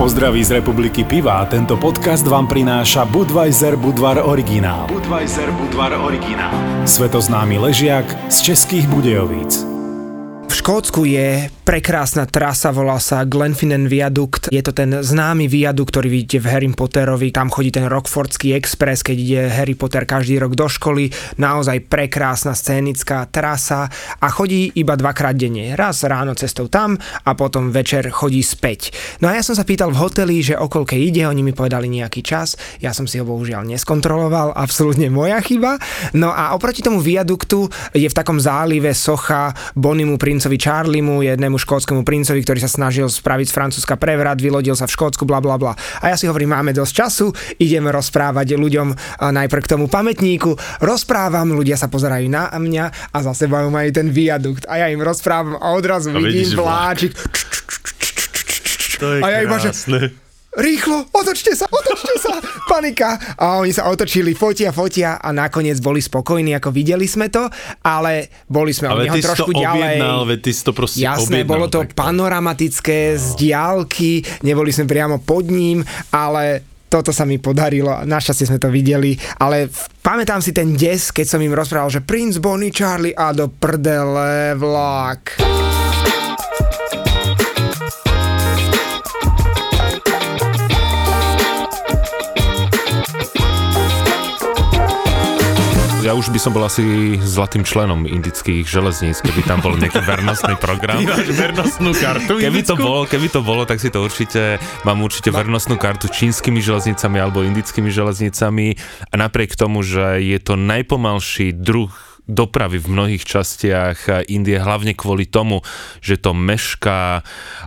Pozdraví z republiky Piva. Tento podcast vám prináša Budweiser Budvar Originál. Budweiser Budvar Originál. Svetoznámy ležiak z českých Budejovíc. V Škótsku je prekrásna trasa, volá sa Glenfinnan Viadukt. Je to ten známy viadukt, ktorý vidíte v Harry Potterovi. Tam chodí ten Rockfordský Express, keď ide Harry Potter každý rok do školy. Naozaj prekrásna scénická trasa a chodí iba dvakrát denne. Raz ráno cestou tam a potom večer chodí späť. No a ja som sa pýtal v hoteli, že o koľke ide, oni mi povedali nejaký čas. Ja som si ho bohužiaľ neskontroloval, absolútne moja chyba. No a oproti tomu viaduktu je v takom zálive socha Bonimu princovi Charliemu, jednému škótskému princovi, ktorý sa snažil spraviť z Francúzska prevrat, vylodil sa v Škótsku, bla bla bla. A ja si hovorím, máme dosť času, ideme rozprávať ľuďom najprv k tomu pamätníku. Rozprávam, ľudia sa pozerajú na mňa a za sebou majú ten viadukt. A ja im rozprávam a odrazu a vidím vláčik. To je a ja iba, že, rýchlo, otočte sa, otočte sa, panika. A oni sa otočili, fotia, fotia a nakoniec boli spokojní, ako videli sme to, ale boli sme ale od neho trošku to ďalej. objednal, veď ty si to proste Jasné, objednal, bolo to takto. panoramatické z diálky, neboli sme priamo pod ním, ale toto sa mi podarilo, našťastie sme to videli, ale pamätám si ten des, keď som im rozprával, že Prince Bonnie Charlie a do prdele vlak. Ja už by som bol asi zlatým členom indických železníc, keby tam bol nejaký vernostný program. Ty máš vernostnú kartu Keby to, indickú? bolo, keby to bolo, tak si to určite, mám určite vernostnú kartu čínskymi železnicami alebo indickými železnicami a napriek tomu, že je to najpomalší druh dopravy v mnohých častiach Indie, hlavne kvôli tomu, že to mešká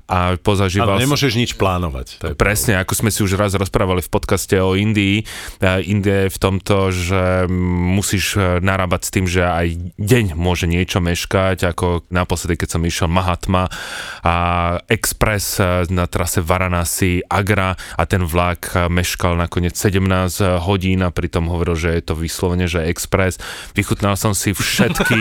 a pozažíval Ale nemôžeš nič plánovať. To Presne, ako sme si už raz rozprávali v podcaste o Indii. A India je v tomto, že musíš e, narábať s tým, že aj deň môže niečo meškať, ako naposledy, keď som išiel Mahatma a Express e, na trase Varanasi Agra a ten vlak e, meškal nakoniec 17 hodín a pritom hovoril, že je to vyslovene, že Express. Vychutnal som si všetky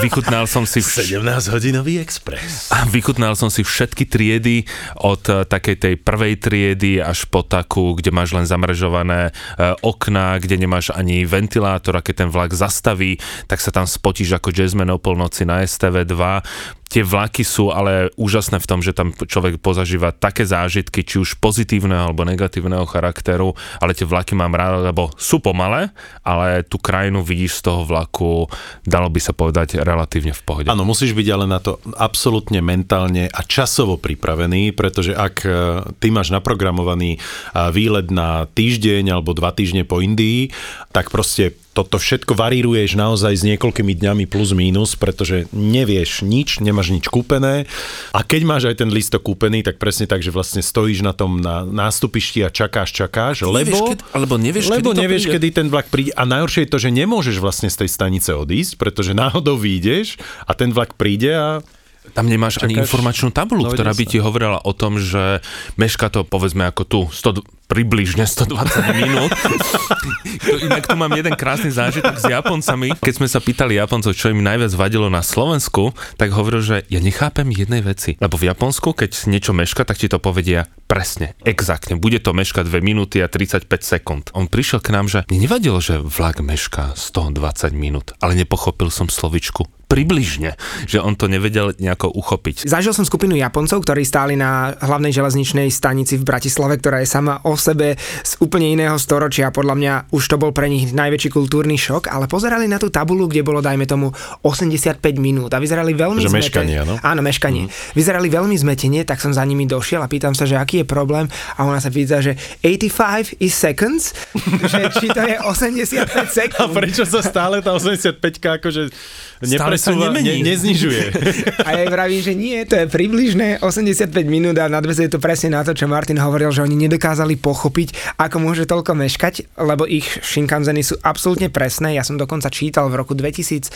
vychutnal som si vš- 17-hodinový expres. a vychutnal som si všetky triedy od eh, takej tej prvej triedy až po takú, kde máš len zamrežované eh, okná, kde nemáš ani ventilátor a keď ten vlak zastaví, tak sa tam spotíš ako jazzman o polnoci na STV2. Tie vlaky sú ale úžasné v tom, že tam človek pozažíva také zážitky, či už pozitívneho alebo negatívneho charakteru, ale tie vlaky mám rád, lebo sú pomalé, ale tú krajinu vidíš z toho vlaku, dalo by sa povedať, relatívne v pohode. Áno, musíš byť ale na to absolútne mentálne a časovo pripravený, pretože ak e, ty máš naprogramovaný e, výlet na týždeň alebo dva týždne po Indii, tak proste toto všetko varíruješ naozaj s niekoľkými dňami plus mínus, pretože nevieš nič, nemáš nič kúpené a keď máš aj ten listok kúpený, tak presne tak, že vlastne stojíš na tom na nástupišti a čakáš, čakáš, Nevieš, lebo... keď- alebo nevieš, lebo kedy nevieš, príde. kedy ten vlak príde. A najhoršie je to, že nemôžeš vlastne z tej stanice odísť, pretože náhodou vyjdeš a ten vlak príde a Tam nemáš ani Čakáš? informačnú tabulu, No, ktorá by ti hovorila o tom, že meška to povedzme ako tu, 100, približne 120 minút. Inak tu mám jeden krásny zážitok s Japoncami. Keď sme sa pýtali Japoncov, čo im najviac vadilo na Slovensku, tak hovoril, že ja nechápem jednej veci. Lebo v Japonsku, keď niečo meška, tak ti to povedia presne, exaktne. Bude to meškať 2 minúty a 35 sekúnd. On prišiel k nám, že nevadilo, že vlak meška 120 minút, ale nepochopil som slovičku približne, že on to nevedel nejako uchopiť. Zažil som skupinu Japoncov, ktorí stáli na hlavnej železničnej stanici v Bratislave, ktorá je sama o sebe z úplne iného storočia. Podľa mňa už to bol pre nich najväčší kultúrny šok, ale pozerali na tú tabulu, kde bolo, dajme tomu, 85 minút a vyzerali veľmi Že zmete- meškanie, áno? Áno, meškanie. Mm. Vyzerali veľmi zmetene, tak som za nimi došiel a pýtam sa, že aký je problém a ona sa pýta, že 85 is seconds, že či to je 85 A sekúnd. prečo sa stále tá 85 akože nepresúva, ne, neznižuje? A ja jej vravím, že nie, to je približné 85 minút a nadvezuje to presne na to, čo Martin hovoril, že oni nedokázali pochopiť, ako môže toľko meškať, lebo ich Shinkanzeny sú absolútne presné. Ja som dokonca čítal v roku 2016,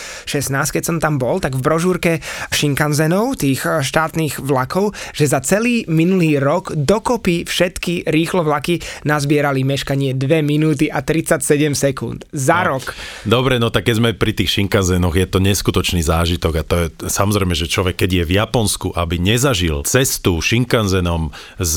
keď som tam bol, tak v brožúrke Shinkanzenov, tých eh, štátnych vlakov, že za celý minulý rok dokopy všetky rýchlo vlaky nazbierali meškanie 2 minúty a 37 sekúnd. Za no. rok. Dobre, no tak keď sme pri tých Shinkazenoch, je to neskutočný zážitok a to je samozrejme, že človek, keď je v Japonsku, aby nezažil cestu Shinkanzenom z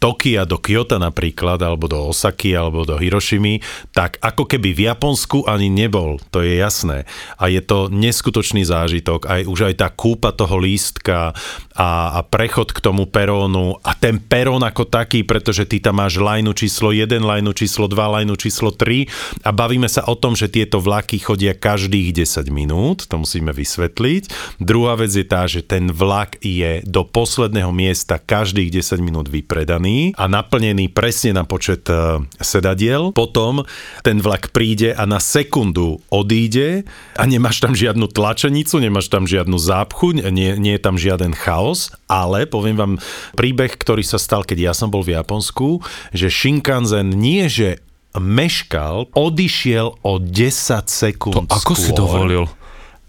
Tokia do Kyoto napríklad, alebo do Osaky, alebo do Hirošimy, tak ako keby v Japonsku ani nebol, to je jasné. A je to neskutočný zážitok, aj už aj tá kúpa toho lístka a, a prechod k tomu perónu a ten perón ako taký, pretože ty tam máš lajnu číslo 1, lajnu číslo 2, lajnu číslo 3 a bavíme sa o tom, že tieto vlaky chodia každých 10 minút, to musíme vysvetliť. Druhá vec je tá, že ten vlak je do posledného miesta každých 10 minút vypredaný a naplnený presne na počet uh, sedadiel. Potom ten vlak príde a na sekundu odíde a nemáš tam žiadnu tlačenicu, nemáš tam žiadnu zápchu, nie, nie je tam žiaden chaos, ale poviem vám príbeh, ktorý sa stal, keď ja som bol v Japonsku, že Shinkansen nie, že meškal, odišiel o 10 sekúnd To ako skôr. si dovolil?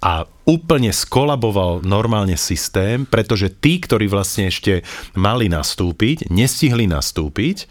A úplne skolaboval normálne systém, pretože tí, ktorí vlastne ešte mali nastúpiť, nestihli nastúpiť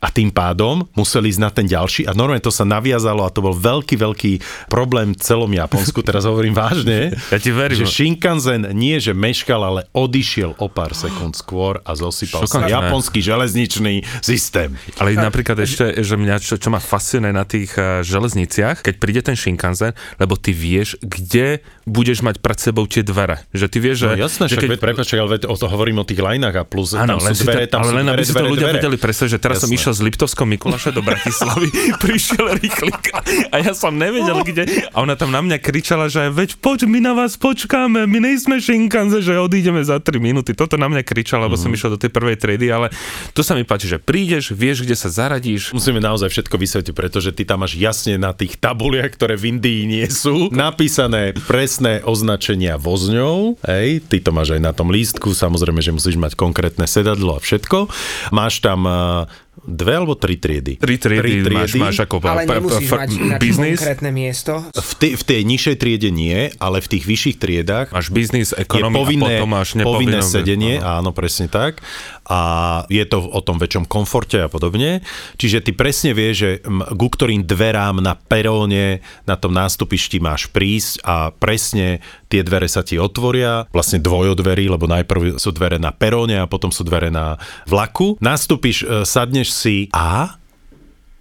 a tým pádom museli ísť na ten ďalší. A normálne to sa naviazalo a to bol veľký, veľký problém v celom Japonsku, teraz hovorím vážne, Ja ti verím. že Shinkansen nie, že meškal, ale odišiel o pár sekúnd skôr a zosypal sa. Japonský železničný systém. Ale napríklad ešte, že mňa, čo, čo ma fascinuje na tých uh, železniciach, keď príde ten Shinkansen, lebo ty vieš, kde budeš mať pred sebou tie dvere. Že ty vieš, že... No jasné, že keď... prepáč, ale o to hovorím o tých lajnách a plus Áno, tam len sú dvere, tam ale sú len dvere, aby si to ľudia dvere. vedeli predstaviť, že teraz som Jasné. išiel z Liptovského Mikuláša do Bratislavy, prišiel rýchlik a ja som nevedel kde. A ona tam na mňa kričala, že veď poď, my na vás počkáme, my nejsme Shinkansen, že odídeme za 3 minúty. Toto na mňa kričala, lebo Mhm. som išiel do tej prvej triedy, ale to sa mi páči, že prídeš, vieš, kde sa zaradíš, Musíme naozaj všetko vysvetliť, pretože ty tam máš jasne na tých tabuliach, ktoré v Indii nie sú, napísané presné označenia vozňov, hej, ty to máš aj na tom lístku, samozrejme, že musíš mať konkrétne sedadlo a všetko. Máš tam eh, dve alebo tri triedy. tri triedy, máš, máš ako Ale pr- nemusíš pr- mať ináč biznis, konkrétne miesto. V, tej, v tej nižšej triede nie, ale v tých vyšších triedách máš biznis, ekonomia povinné, a potom máš povinné sedenie, Áno. áno, presne tak. A je to o tom väčšom komforte a podobne. Čiže ty presne vieš, že ku ktorým dverám na peróne, na tom nástupišti máš prísť a presne tie dvere sa ti otvoria, vlastne dvojodverí, lebo najprv sú dvere na peróne a potom sú dvere na vlaku. Nastúpiš, e, sadneš si a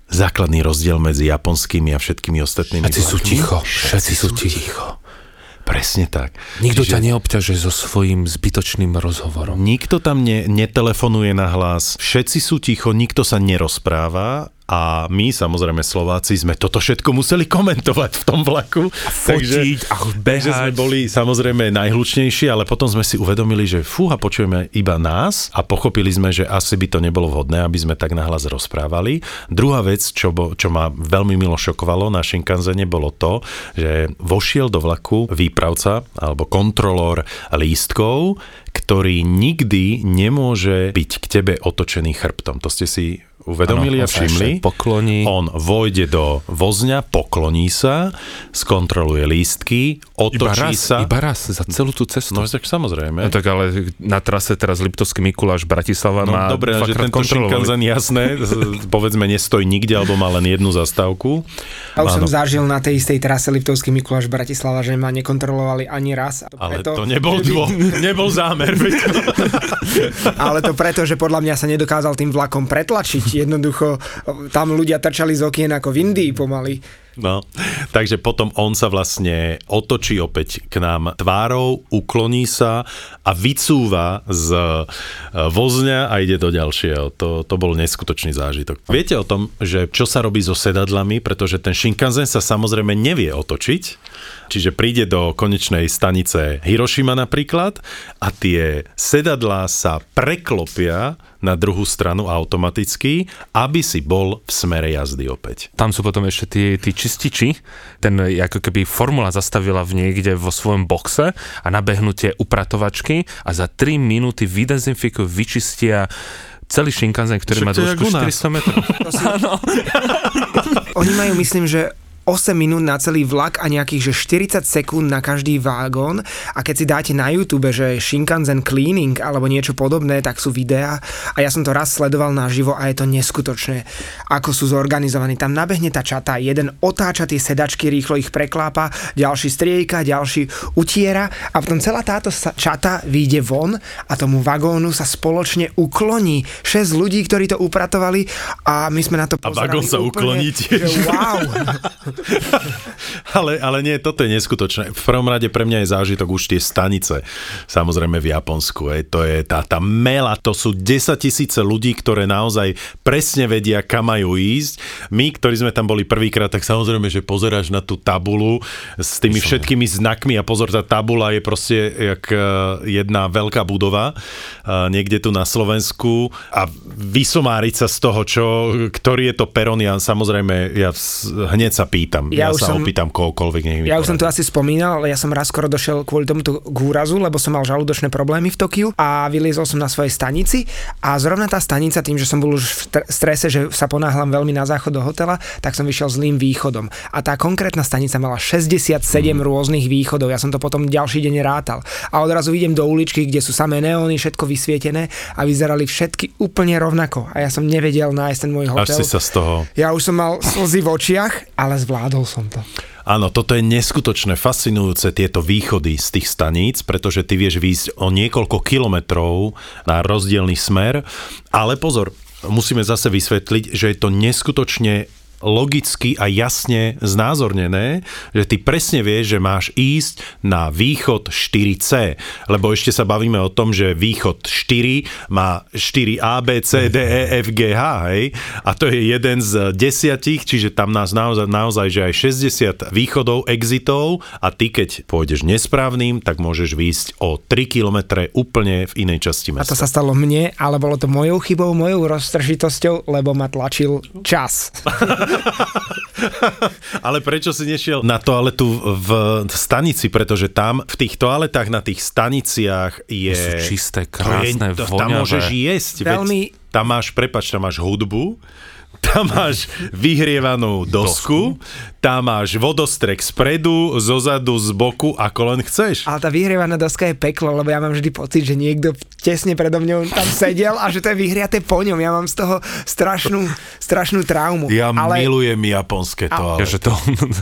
základný rozdiel medzi japonskými a všetkými ostatnými Všetci sú vlakmi? ticho, všetci sú ticho. Presne tak. Nikto Čiže- ťa neobťažuje so svojím zbytočným rozhovorom. Nikto tam ne, netelefonuje na hlas, všetci sú ticho, nikto sa nerozpráva a my, samozrejme Slováci, sme toto všetko museli komentovať v tom vlaku. Fotiť a Takže sme behať. boli samozrejme najhlučnejší, ale potom sme si uvedomili, že fúha, počujeme iba nás a pochopili sme, že asi by to nebolo vhodné, aby sme tak nahlas rozprávali. Druhá vec, čo, bo, čo ma veľmi milo šokovalo na Shinkanzene, bolo to, že vošiel do vlaku výpravca alebo kontrolór lístkov, ktorý nikdy nemôže byť k tebe otočený chrbtom. To ste si uvedomili Áno, a všimli? pokloní. On vojde do vozňa, pokloní sa, skontroluje lístky, Iba otočí raz, sa. iba raz za celú tú cestu. No tak samozrejme. No tak ale na trase teraz Liptovský Mikuláš Bratislava No má dobre, že tento. Shinkansen jasné, povedzme nestojí nikde, alebo má len jednu zastávku. A už som zažil na tej istej trase Liptovský Mikuláš Bratislava, že ma nekontrolovali ani raz. A to Ale preto, to nebol, dô, nebol zámer. Ale to preto, že podľa mňa sa nedokázal tým vlakom pretlačiť. Jednoducho tam ľudia trčali z okien ako v Indii pomaly. No, takže potom on sa vlastne otočí opäť k nám tvárou, ukloní sa a vycúva z e, vozňa a ide do ďalšieho. To, to bol neskutočný zážitok. Viete o tom, že čo sa robí so sedadlami, pretože ten Shinkansen sa samozrejme nevie otočiť, čiže príde do konečnej stanice Hiroshima napríklad a tie sedadlá sa preklopia na druhú stranu automaticky, aby si bol v smere jazdy opäť. Tam sú potom ešte tí, tí čističi, ten ako keby formula zastavila v niekde vo svojom boxe a nabehnú tie upratovačky a za 3 minúty vydezinfikujú, vyčistia celý Shinkansen, ktorý Však má dĺžku jak u nás. 400 metrov. Oni majú, myslím, že 8 minút na celý vlak a nejakých že 40 sekúnd na každý vágón a keď si dáte na YouTube, že Shinkansen cleaning alebo niečo podobné, tak sú videá a ja som to raz sledoval naživo a je to neskutočné, ako sú zorganizovaní. Tam nabehne tá čata, jeden otáča tie sedačky, rýchlo ich preklápa, ďalší striejka, ďalší utiera a potom celá táto čata vyjde von a tomu vagónu sa spoločne ukloní 6 ľudí, ktorí to upratovali a my sme na to A pozerali vagón sa úplne, ukloní tiež. Wow! ale, ale nie, toto je neskutočné. V prvom rade pre mňa je zážitok už tie stanice, samozrejme v Japonsku. Ej, to je tá, tá mela, to sú 10 tisíce ľudí, ktoré naozaj presne vedia, kam majú ísť. My, ktorí sme tam boli prvýkrát, tak samozrejme, že pozeráš na tú tabulu s tými všetkými znakmi a pozor, tá tabula je proste jak eh, jedna veľká budova eh, niekde tu na Slovensku a vysomáriť sa z toho, čo, ktorý je to peron, ja samozrejme, ja hneď sa pýtam. Ja, Ja ja už sa som- opýtam kohokoľvek, nech Ja už som to asi spomínal, ale ja som raz skoro došiel kvôli tomuto k úrazu, lebo som mal žalúdočné problémy v Tokiu a vyliezol som na svojej stanici a zrovna tá stanica, tým, že som bol už v tr- strese, že sa ponáhľam veľmi na záchod do hotela, tak som vyšiel zlým východom. A tá konkrétna stanica mala 67 Mhm. rôznych východov, ja som to potom ďalší deň rátal. A odrazu idem do uličky, kde sú samé neóny, všetko vysvietené a vyzerali všetky úplne rovnako. A ja som nevedel nájsť ten môj Až hotel. si sa z toho... Ja už som mal slzy v očiach, ale zvládol som to. Áno, toto je neskutočné, fascinujúce tieto východy z tých staníc, pretože ty vieš výjsť o niekoľko kilometrov na rozdielný smer, ale pozor, musíme zase vysvetliť, že je to neskutočne logicky a jasne znázornené, že ty presne vieš, že máš ísť na východ 4C, lebo ešte sa bavíme o tom, že východ 4 má 4 A, B, C, D, E, F, G, H, hej? A to je jeden z desiatich, čiže tam nás naozaj, naozaj že aj 60 východov, exitov a ty keď pôjdeš nesprávnym, tak môžeš výjsť o 3 km úplne v inej časti A mesta. to sa stalo mne, ale bolo to mojou chybou, mojou roztržitosťou, lebo ma tlačil čas. Ale prečo si nešiel na toaletu v stanici? Pretože tam v tých toaletách na tých staniciach je... Sú čisté, to je- krásne, to, Tam môžeš jesť. Veľmi- Veď tam máš, prepač, tam máš hudbu, tam máš vyhrievanú dosku, tam máš vodostrek spredu, zozadu, z boku, ako len chceš. Ale tá vyhrievaná doska je peklo, lebo ja mám vždy pocit, že niekto tesne predo mňou tam sedel a že to je vyhriaté po ňom. Ja mám z toho strašnú, strašnú traumu. Ja ale... milujem japonské toalety. Takže to...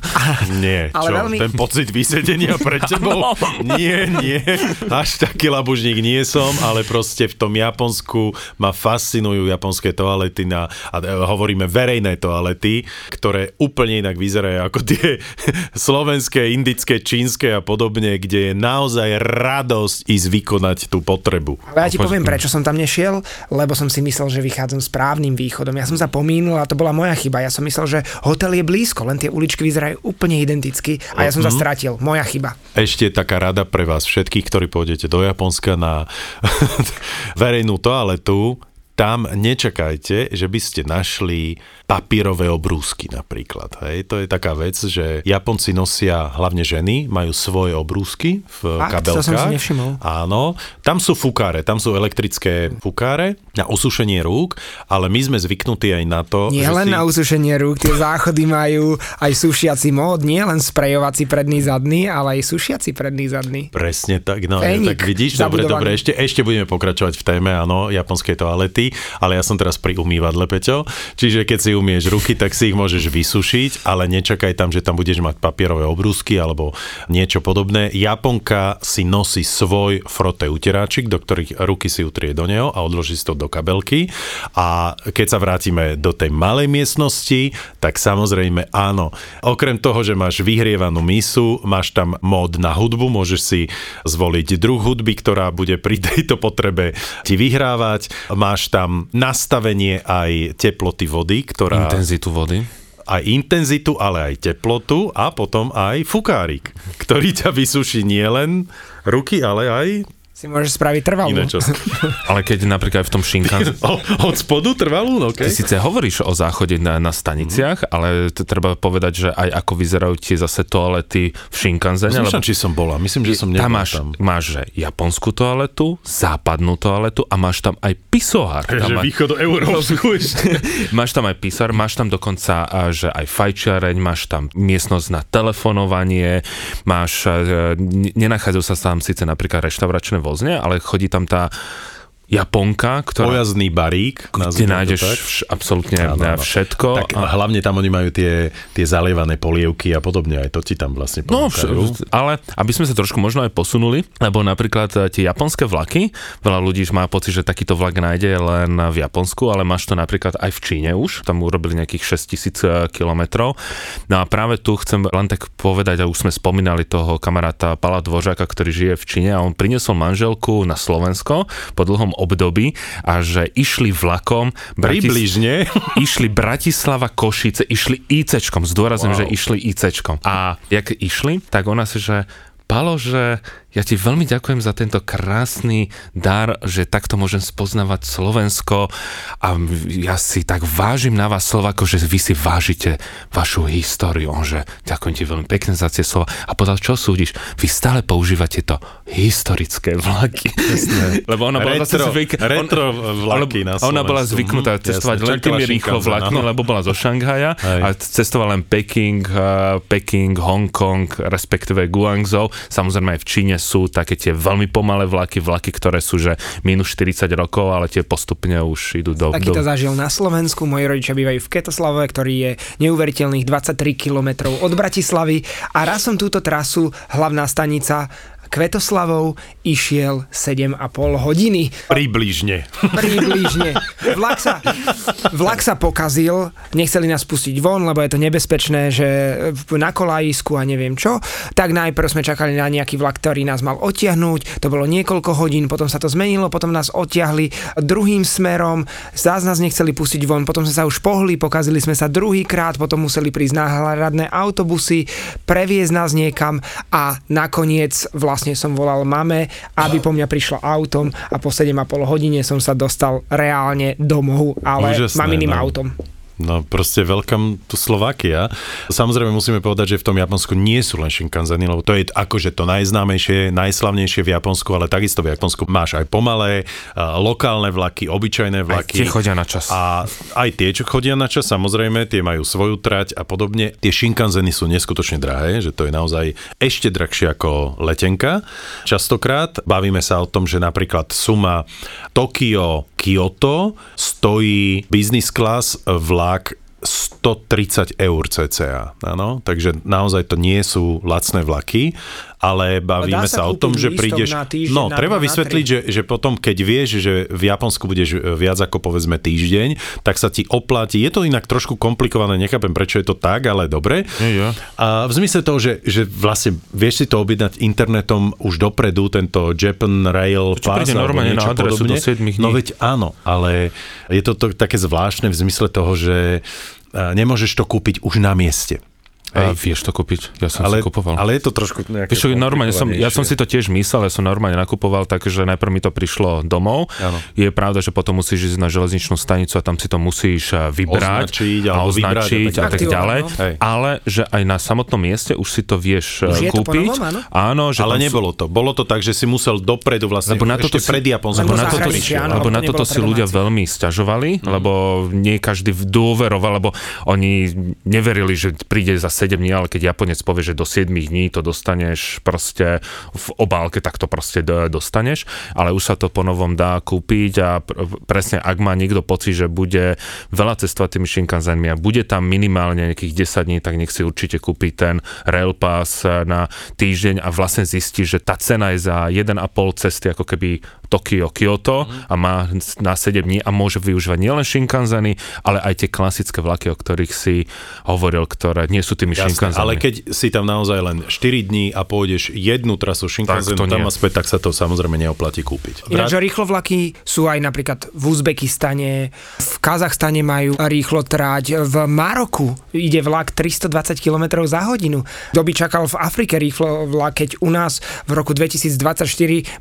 Nie, Ale čo, veľmi- ten pocit vysedenia pred tebou? Nie, nie, až taký labužník nie som, ale proste v tom Japonsku ma fascinujú japonské toalety na, a e, hovoríme verejné toalety, ktoré úplne inak vyzerajú ako tie slovenské, indické, čínske a podobne, kde je naozaj radosť ísť vykonať tú potrebu. Ale ja ti poviem, prečo som tam nešiel, lebo som si myslel, že vychádzam správnym východom. Ja som sa pomínul a to bola moja chyba. Ja som myslel, že hotel je blízko, len tie uličky vyzerajú úplne identicky a ja som sa stratil. Moja chyba. Ešte taká rada pre vás všetkých, ktorí pôjdete do Japonska na verejnú toaletu, tam nečakajte, že by ste našli papierové obrúsky napríklad. Hej. To je taká vec, že Japonci nosia, hlavne ženy, majú svoje obrúsky v? To kabelkách. som si nevšimol. Áno, tam sú fukáre, tam sú elektrické fukáre na osušenie rúk, ale my sme zvyknutí aj na to, Nie že len si... na usušenie rúk, tie záchody majú aj sušiaci mód, nie len sprejovací predný zadný, ale aj sušiaci predný zadný. Presne tak, no Fénik tak vidíš, dobre, dobre, ešte, ešte budeme pokračovať v téme, áno, japonskej toalety, ale ja som teraz pri umývadle, Peťo, čiže keď si umieš ruky, tak si ich môžeš vysušiť, ale nečakaj tam, že tam budeš mať papierové obrúsky alebo niečo podobné. Japonka si nosí svoj frote uteráčik, do ktorých ruky si utrie do neho a odloží si to do kabelky a keď sa vrátime do tej malej miestnosti, tak samozrejme áno. Okrem toho, že máš vyhrievanú misu, máš tam mód na hudbu, môžeš si zvoliť druh hudby, ktorá bude pri tejto potrebe ti vyhrávať. Máš tam nastavenie aj teploty vody, ktorá... Intenzitu vody. aj intenzitu, ale aj teplotu a potom aj fukárik, ktorý ťa vysuší nielen ruky, ale aj Si môžeš spraviť trvalú. Iné čo. Ale keď napríklad aj v tom Shinkansen... Od spodu trvalú? No, Ty okay. síce hovoríš o záchode na, na staniciach, ale to treba povedať, že aj ako vyzerajú tie zase toalety v Shinkansene, Zmýšľam, či som bola. Myslím, že som nebol tam máš, tam. máš že japonskú toaletu, západnú toaletu a máš tam aj pisoár. Tam má- východu Európsku máš tam aj písar, máš tam dokonca, a, že aj fajčiareň, máš tam miestnosť na telefonovanie, máš, e, ne- nenachádzajú sa tam síce napríklad reštauračné vozne, ale chodí tam tá Japonka, ktorá, Pojazdný barík. kde nájdeš tak. vš, absolútne Áno, áno. všetko. Tak a hlavne tam oni majú tie, tie zalievané polievky a podobne, aj to ti tam vlastne No, vš- ale aby sme sa trošku možno aj posunuli, lebo napríklad e, tie japonské vlaky, veľa ľudí má pocit, že takýto vlak nájde len v Japonsku, ale máš to napríklad aj v Číne už, tam urobili nejakých 6000 kilometrov. No a práve tu chcem len tak povedať, a už sme spomínali toho kamaráta Pala Dvořáka, ktorý žije v Číne a on priniesol manželku na Slovensko po dlhom období a že išli vlakom Bratis- Približne. išli Bratislava, Košice, išli ICčkom, zdôrazňujem, wow. že išli ICčkom. A jak išli, tak ona si, že Palo, že ja ti veľmi ďakujem za tento krásny dar, že takto môžem spoznávať Slovensko a ja si tak vážim na vás Slovako, že vy si vážite vašu históriu. On, že ďakujem ti veľmi pekne za tie slova. A povedal, čo súdiš? Vy stále používate to historické vlaky. Lebo ona bola zase Retro- zvyk... retro vlaky ona, na ona bola Slovensku. zvyknutá Mhm, cestovať jasne, len tými rýchlo Shinkansen, vlakmi, áno. lebo bola zo Šanghaja Hej. a cestovala len Peking, uh, Peking, Hongkong, respektíve Guangzhou. Samozrejme aj v Číne sú také tie veľmi pomalé vlaky, vlaky, ktoré sú že minus 40 rokov, ale tie postupne už idú do... Taký do... to zažil na Slovensku, moji rodičia bývajú v Ketoslavove, ktorý je neuveriteľných 23 km od Bratislavy a raz som túto trasu, hlavná stanica Kvetoslavou, išiel 7,5 hodiny. Približne. Približne. Vlak sa, vlak sa pokazil, nechceli nás pustiť von, lebo je to nebezpečné, že na kolajisku a neviem čo. Tak najprv sme čakali na nejaký vlak, ktorý nás mal odtiahnuť. To bolo niekoľko hodín, potom sa to zmenilo, potom nás odtiahli druhým smerom, zás nás nechceli pustiť von, potom sme sa už pohli, pokazili sme sa druhýkrát, potom museli prísť náhradné autobusy, previesť nás niekam a nakoniec vlastne som volal mame, aby po mňa prišla autom a po 7,5 hodine som sa dostal reálne domov, ale Úžasné, maminým no. autom. No proste welcome to Slovakia. Samozrejme musíme povedať, že v tom Japonsku nie sú len Shinkanseny, lebo to je akože to najznámejšie, najslavnejšie v Japonsku, ale takisto v Japonsku máš aj pomalé, a lokálne vlaky, obyčajné Aj vlaky. tie chodia na čas. A aj tie, čo chodia na čas, samozrejme, tie majú svoju trať a podobne. Tie Shinkanseny sú neskutočne drahé, že to je naozaj ešte drahšie ako letenka. Častokrát bavíme sa o tom, že napríklad suma Tokio Kyoto stojí business class vlak 130 eur cca. Áno? Takže naozaj to nie sú lacné vlaky, ale bavíme sa sa, o tom, že prídeš... na týždeň, no, na treba na vysvetliť, že, že potom, keď vieš, že v Japonsku budeš viac ako povedzme týždeň, tak sa ti oplatí. Je to inak trošku komplikované, nechápem prečo je to tak, ale dobre. Je, je. A v zmysle toho, že, že vlastne vieš si to objednať internetom už dopredu, tento Japan Rail čo príde alebo normálne na niečo do podobne. 7 dní. No veď áno, ale je to, to také zvláštne v zmysle toho, že a, nemôžeš to kúpiť už na mieste. A vieš to kúpiť? Ja som Ale, si kupoval. ale je to trošku nejaké Vieš normálne som, ja som si to tiež myslel, ja som normálne nakupoval, takže najprv mi to prišlo domov. Áno. Je pravda, že potom musíš ísť na železničnú stanicu a tam si to musíš eh, vybrať Označiť a alebo vybrať a označiť tak ďalej. Hej. Ale že aj na samotnom mieste už si to vieš eh, Už je to po kúpiť. novom, áno? áno, že Ale nebolo to. Bolo to tak, že si musel dopredu vlastne Lebo na toto ešte si- pred. Lebo Lebo na, toto, áno, lebo na to toto si ľudia veľmi stiažovali, lebo nie každý dôveroval, lebo oni neverili, že príde za 7 dní, ale keď Japonec povie, že do 7 dní to dostaneš proste v obálke, tak to proste dostaneš, ale už sa to po novom dá kúpiť a pr- presne ak má niekto pocit, že bude veľa cestovať tými Shinkansenmi a bude tam minimálne nejakých 10 dní, tak nech si určite kúpi ten Rail Pass na týždeň a vlastne zistí, že tá cena je za 1,5 cesty ako keby Tokio, Kyoto a má na 7 dní a môže využívať nielen Shinkanseny, ale aj tie klasické vlaky, o ktorých si hovoril, ktoré nie sú tými Shinkansenmi. ale keď si tam naozaj len 4 dní a pôjdeš jednu trasu Shinkansen Tak tam nie. a späť, tak sa to samozrejme neoplatí kúpiť. Ináč, že rýchlovlaky sú aj napríklad v Uzbekistane, v Kazachstane majú rýchlo tráť, v Maroku ide vlak 320 km za hodinu. Kto by čakal v Afrike rýchlo vlak, keď u nás v roku 2024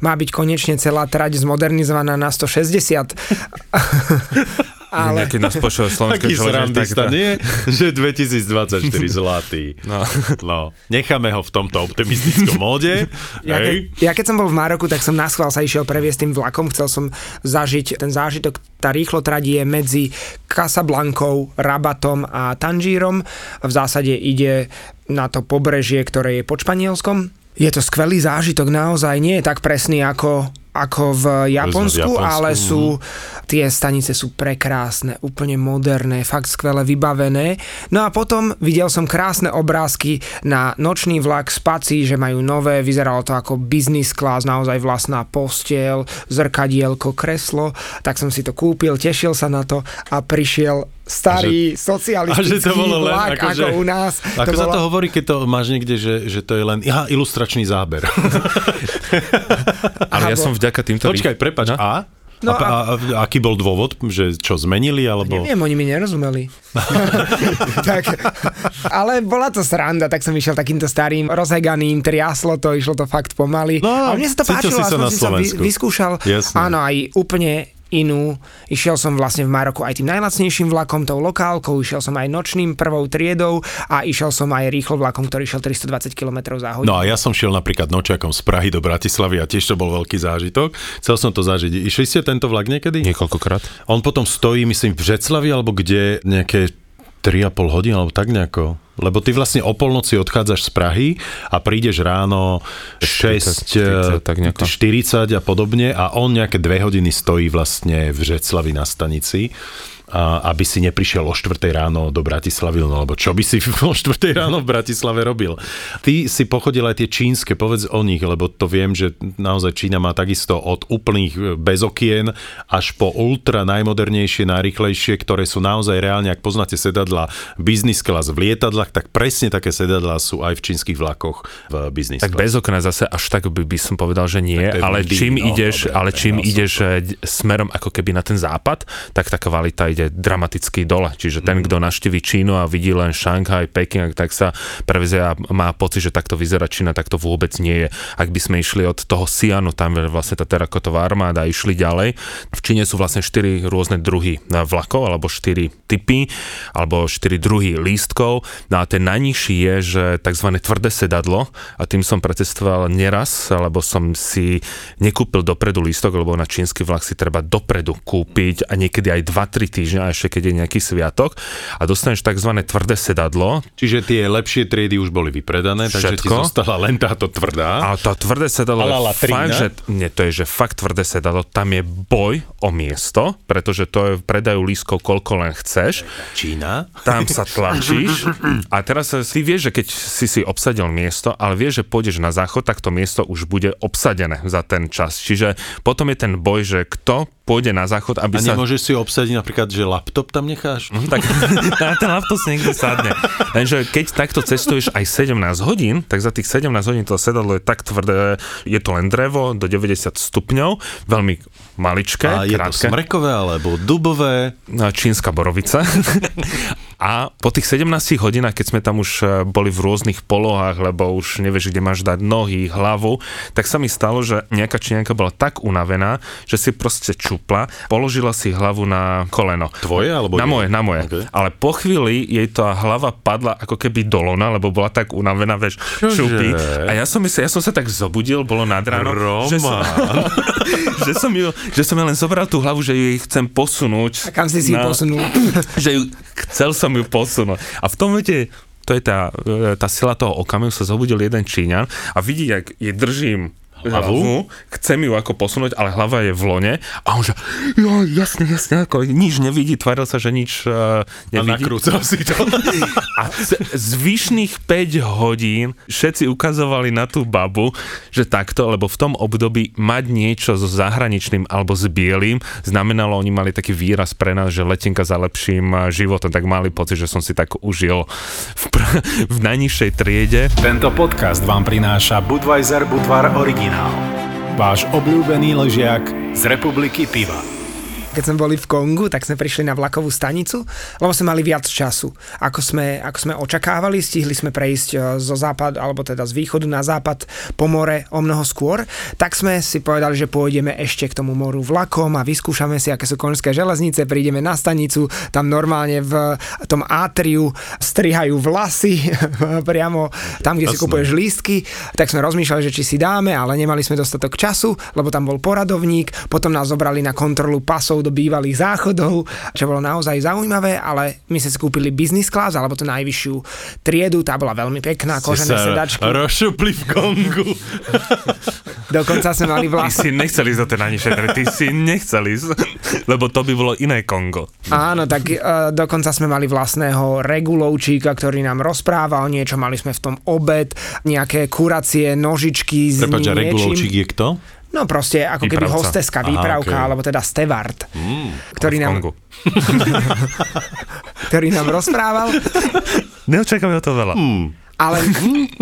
má byť konečne celá trať zmodernizovaná na 160. Ale... Keď nás počúva slovenské Taký srandista, tak... nie? Že 2024 zlatý. No. no. Necháme ho v tomto optimistickom móde. Ja, ke, ja keď som bol v Maroku, tak som na schvál sa išiel previesť tým vlakom. Chcel som zažiť ten zážitok. Tá rýchlo je medzi Casablankou, Rabatom a Tanžírom. V zásade ide na to pobrežie, ktoré je pod Španielskom. Je to skvelý zážitok, naozaj nie je tak presný ako ako v Japonsku, Japonsku ale mhm. sú, tie stanice sú prekrásne, úplne moderné, fakt skvele vybavené. No a potom videl som krásne obrázky na nočný vlak spací, že majú nové, vyzeralo to ako business class, naozaj vlastná postiel, zrkadielko, kreslo, tak som si to kúpil, tešil sa na to a prišiel starý a že, socialistický a že to bolo len, vlak ako, ako že, u nás. Ako to sa bolo... to hovorí, keď to máš niekde, že, že to je len aha, ilustračný záber. Ale ja som vďaka týmto... Počkaj, prepač, no? a? No a, a, a aký bol dôvod, že čo zmenili, alebo... Neviem, oni mi nerozumeli. tak, ale bola to sranda, tak som išiel takýmto starým, rozheganým, triaslo to, išlo to fakt pomaly. No, a mne sa to páčilo, si sa, som si vyskúšal. Jasne. Áno, aj úplne inú. Išiel som vlastne v Maroku aj tým najlacnejším vlakom, tou lokálkou, išiel som aj nočným prvou triedou a išiel som aj rýchlo vlakom, ktorý išiel 320 km za hodinu. No a ja som šiel napríklad nočiakom z Prahy do Bratislavy a tiež to bol veľký zážitok. Chcel som to zažiť. Išli ste tento vlak niekedy? Niekoľkokrát. On potom stojí, myslím, v Břeclavi alebo kde nejaké 3,5 hodiny alebo tak nejako. Lebo ty vlastne o polnoci odchádzaš z Prahy a prídeš ráno 6, 40, 40, 40 a podobne a on nejaké dve hodiny stojí vlastne v Žeclavi na stanici aby si neprišiel o 4 ráno do Bratislavy, no lebo čo by si o 4 ráno v Bratislave robil? Ty si pochodil aj tie čínske, povedz o nich, lebo to viem, že naozaj Čína má takisto od úplných e, bez okien až po ultra najmodernejšie, najrychlejšie, ktoré sú naozaj reálne, ak poznáte sedadla business class v lietadlách, tak presne také sedadlá sú aj v čínskych vlakoch v business Tak bez okna zase až tak by, by som povedal, že nie, ale čím no, ideš, dobre, ale čím ideš to. E, smerom ako keby na ten západ, tak tá kvalita ide dramaticky dole. Čiže ten, mm. kto naštívi Čínu a vidí len Šanghaj, Peking, tak sa prevezie a má pocit, že takto vyzerá Čína, tak to vôbec nie je. Ak by sme išli od toho Sianu, tam je vlastne tá terakotová armáda a išli ďalej. V Číne sú vlastne 4 rôzne druhy vlakov, alebo 4 typy, alebo 4 druhy lístkov. No a ten najnižší je, že tzv. tvrdé sedadlo a tým som precestoval neraz, lebo som si nekúpil dopredu lístok, lebo na čínsky vlak si treba dopredu kúpiť a niekedy aj 2-3 týždne týždňa, ešte keď je nejaký sviatok a dostaneš tzv. tvrdé sedadlo. Čiže tie lepšie triedy už boli vypredané, takže ti zostala len táto tvrdá. A to tvrdé sedadlo je fakt, že, nie, to je, že fakt tvrdé sedadlo, tam je boj o miesto, pretože to je predajú lískov koľko len chceš. Čína. Tam sa tlačíš a teraz si vieš, že keď si si obsadil miesto, ale vieš, že pôjdeš na záchod, tak to miesto už bude obsadené za ten čas. Čiže potom je ten boj, že kto pôjde na záchod, aby a sa... A nemôžeš si obsadiť napríklad, že laptop tam necháš? Mm, tak na ten laptop si niekto sadne. Lenže keď takto cestuješ aj 17 hodín, tak za tých 17 hodín to sedadlo je tak tvrdé, je to len drevo do 90 stupňov, veľmi maličké, A je krátke. to smrekové alebo dubové? Čínska borovica. A po tých 17 hodinách, keď sme tam už e, boli v rôznych polohách, lebo už nevieš, kde máš dať nohy, hlavu, tak sa mi stalo, že nejaká činianka bola tak unavená, že si proste čupla, položila si hlavu na koleno. Tvoje alebo Na moje, na moje. Okay. Ale po chvíli jej tá hlava padla ako keby do lona, lebo bola tak unavená, vieš, čupy. A ja som, myslel, ja som sa tak zobudil, bolo nad ráno, že som, že som ju, že som ja len zobral tú hlavu, že ju chcem posunúť. A kam si si na, posunul? že ju, chcel som ju posunúť. A v tom vete, to je tá, e, tá sila toho okamihu, sa zobudil jeden Číňan a vidí, jak je držím hlavu, chcem ju ako posunúť, ale hlava je v lone a on že, jo, jasne, jasne, ako nič nevidí, tváril sa, že nič uh, nevidí. A si to. a z, zvyšných 5 hodín všetci ukazovali na tú babu, že takto, lebo v tom období mať niečo so zahraničným alebo s bielým znamenalo, oni mali taký výraz pre nás, že letenka za lepším eh, životom, tak mali pocit, že som si tak užil v, pr- v najnižšej triede. Tento podcast vám prináša Budweiser Budvar Váš obľúbený ležiak z republiky Piva. Keď sme boli v Kongu, tak sme prišli na vlakovú stanicu, lebo sme mali viac času. Ako sme, ako sme očakávali, stihli sme prejsť e, zo západ, alebo teda z východu na západ po more o mnoho skôr, tak sme si povedali, že pôjdeme ešte k tomu moru vlakom a vyskúšame si, aké sú konžské železnice, prídeme na stanicu, tam normálne v tom atriu strihajú vlasy priamo tam, kde Jasné. si kupuješ lístky, tak sme rozmýšľali, že či si dáme, ale nemali sme dostatok času, lebo tam bol poradovník, potom nás zobrali na kontrolu pasov do bývalých záchodov, čo bolo naozaj zaujímavé, ale my sme si kúpili business class, alebo tú najvyššiu triedu, tá bola veľmi pekná, kožené sedačky. Rošupli v Kongu. Dokonca sme mali vlastne... Ty si nechceli ísť do tej najnižšej ty si nechceli ísť, lebo to by bolo iné Kongo. Áno, tak uh, dokonca sme mali vlastného regulovčíka, ktorý nám rozprával niečo, mali sme v tom obed, nejaké kuracie nožičky s Prepač, regulovčík je kto? No proste ako Výpravca. keby hosteska, výpravka, Aha, okay. alebo teda stevard, mm, ktorý, nám, ktorý nám rozprával. Neočakáme o to veľa. Hmm. Ale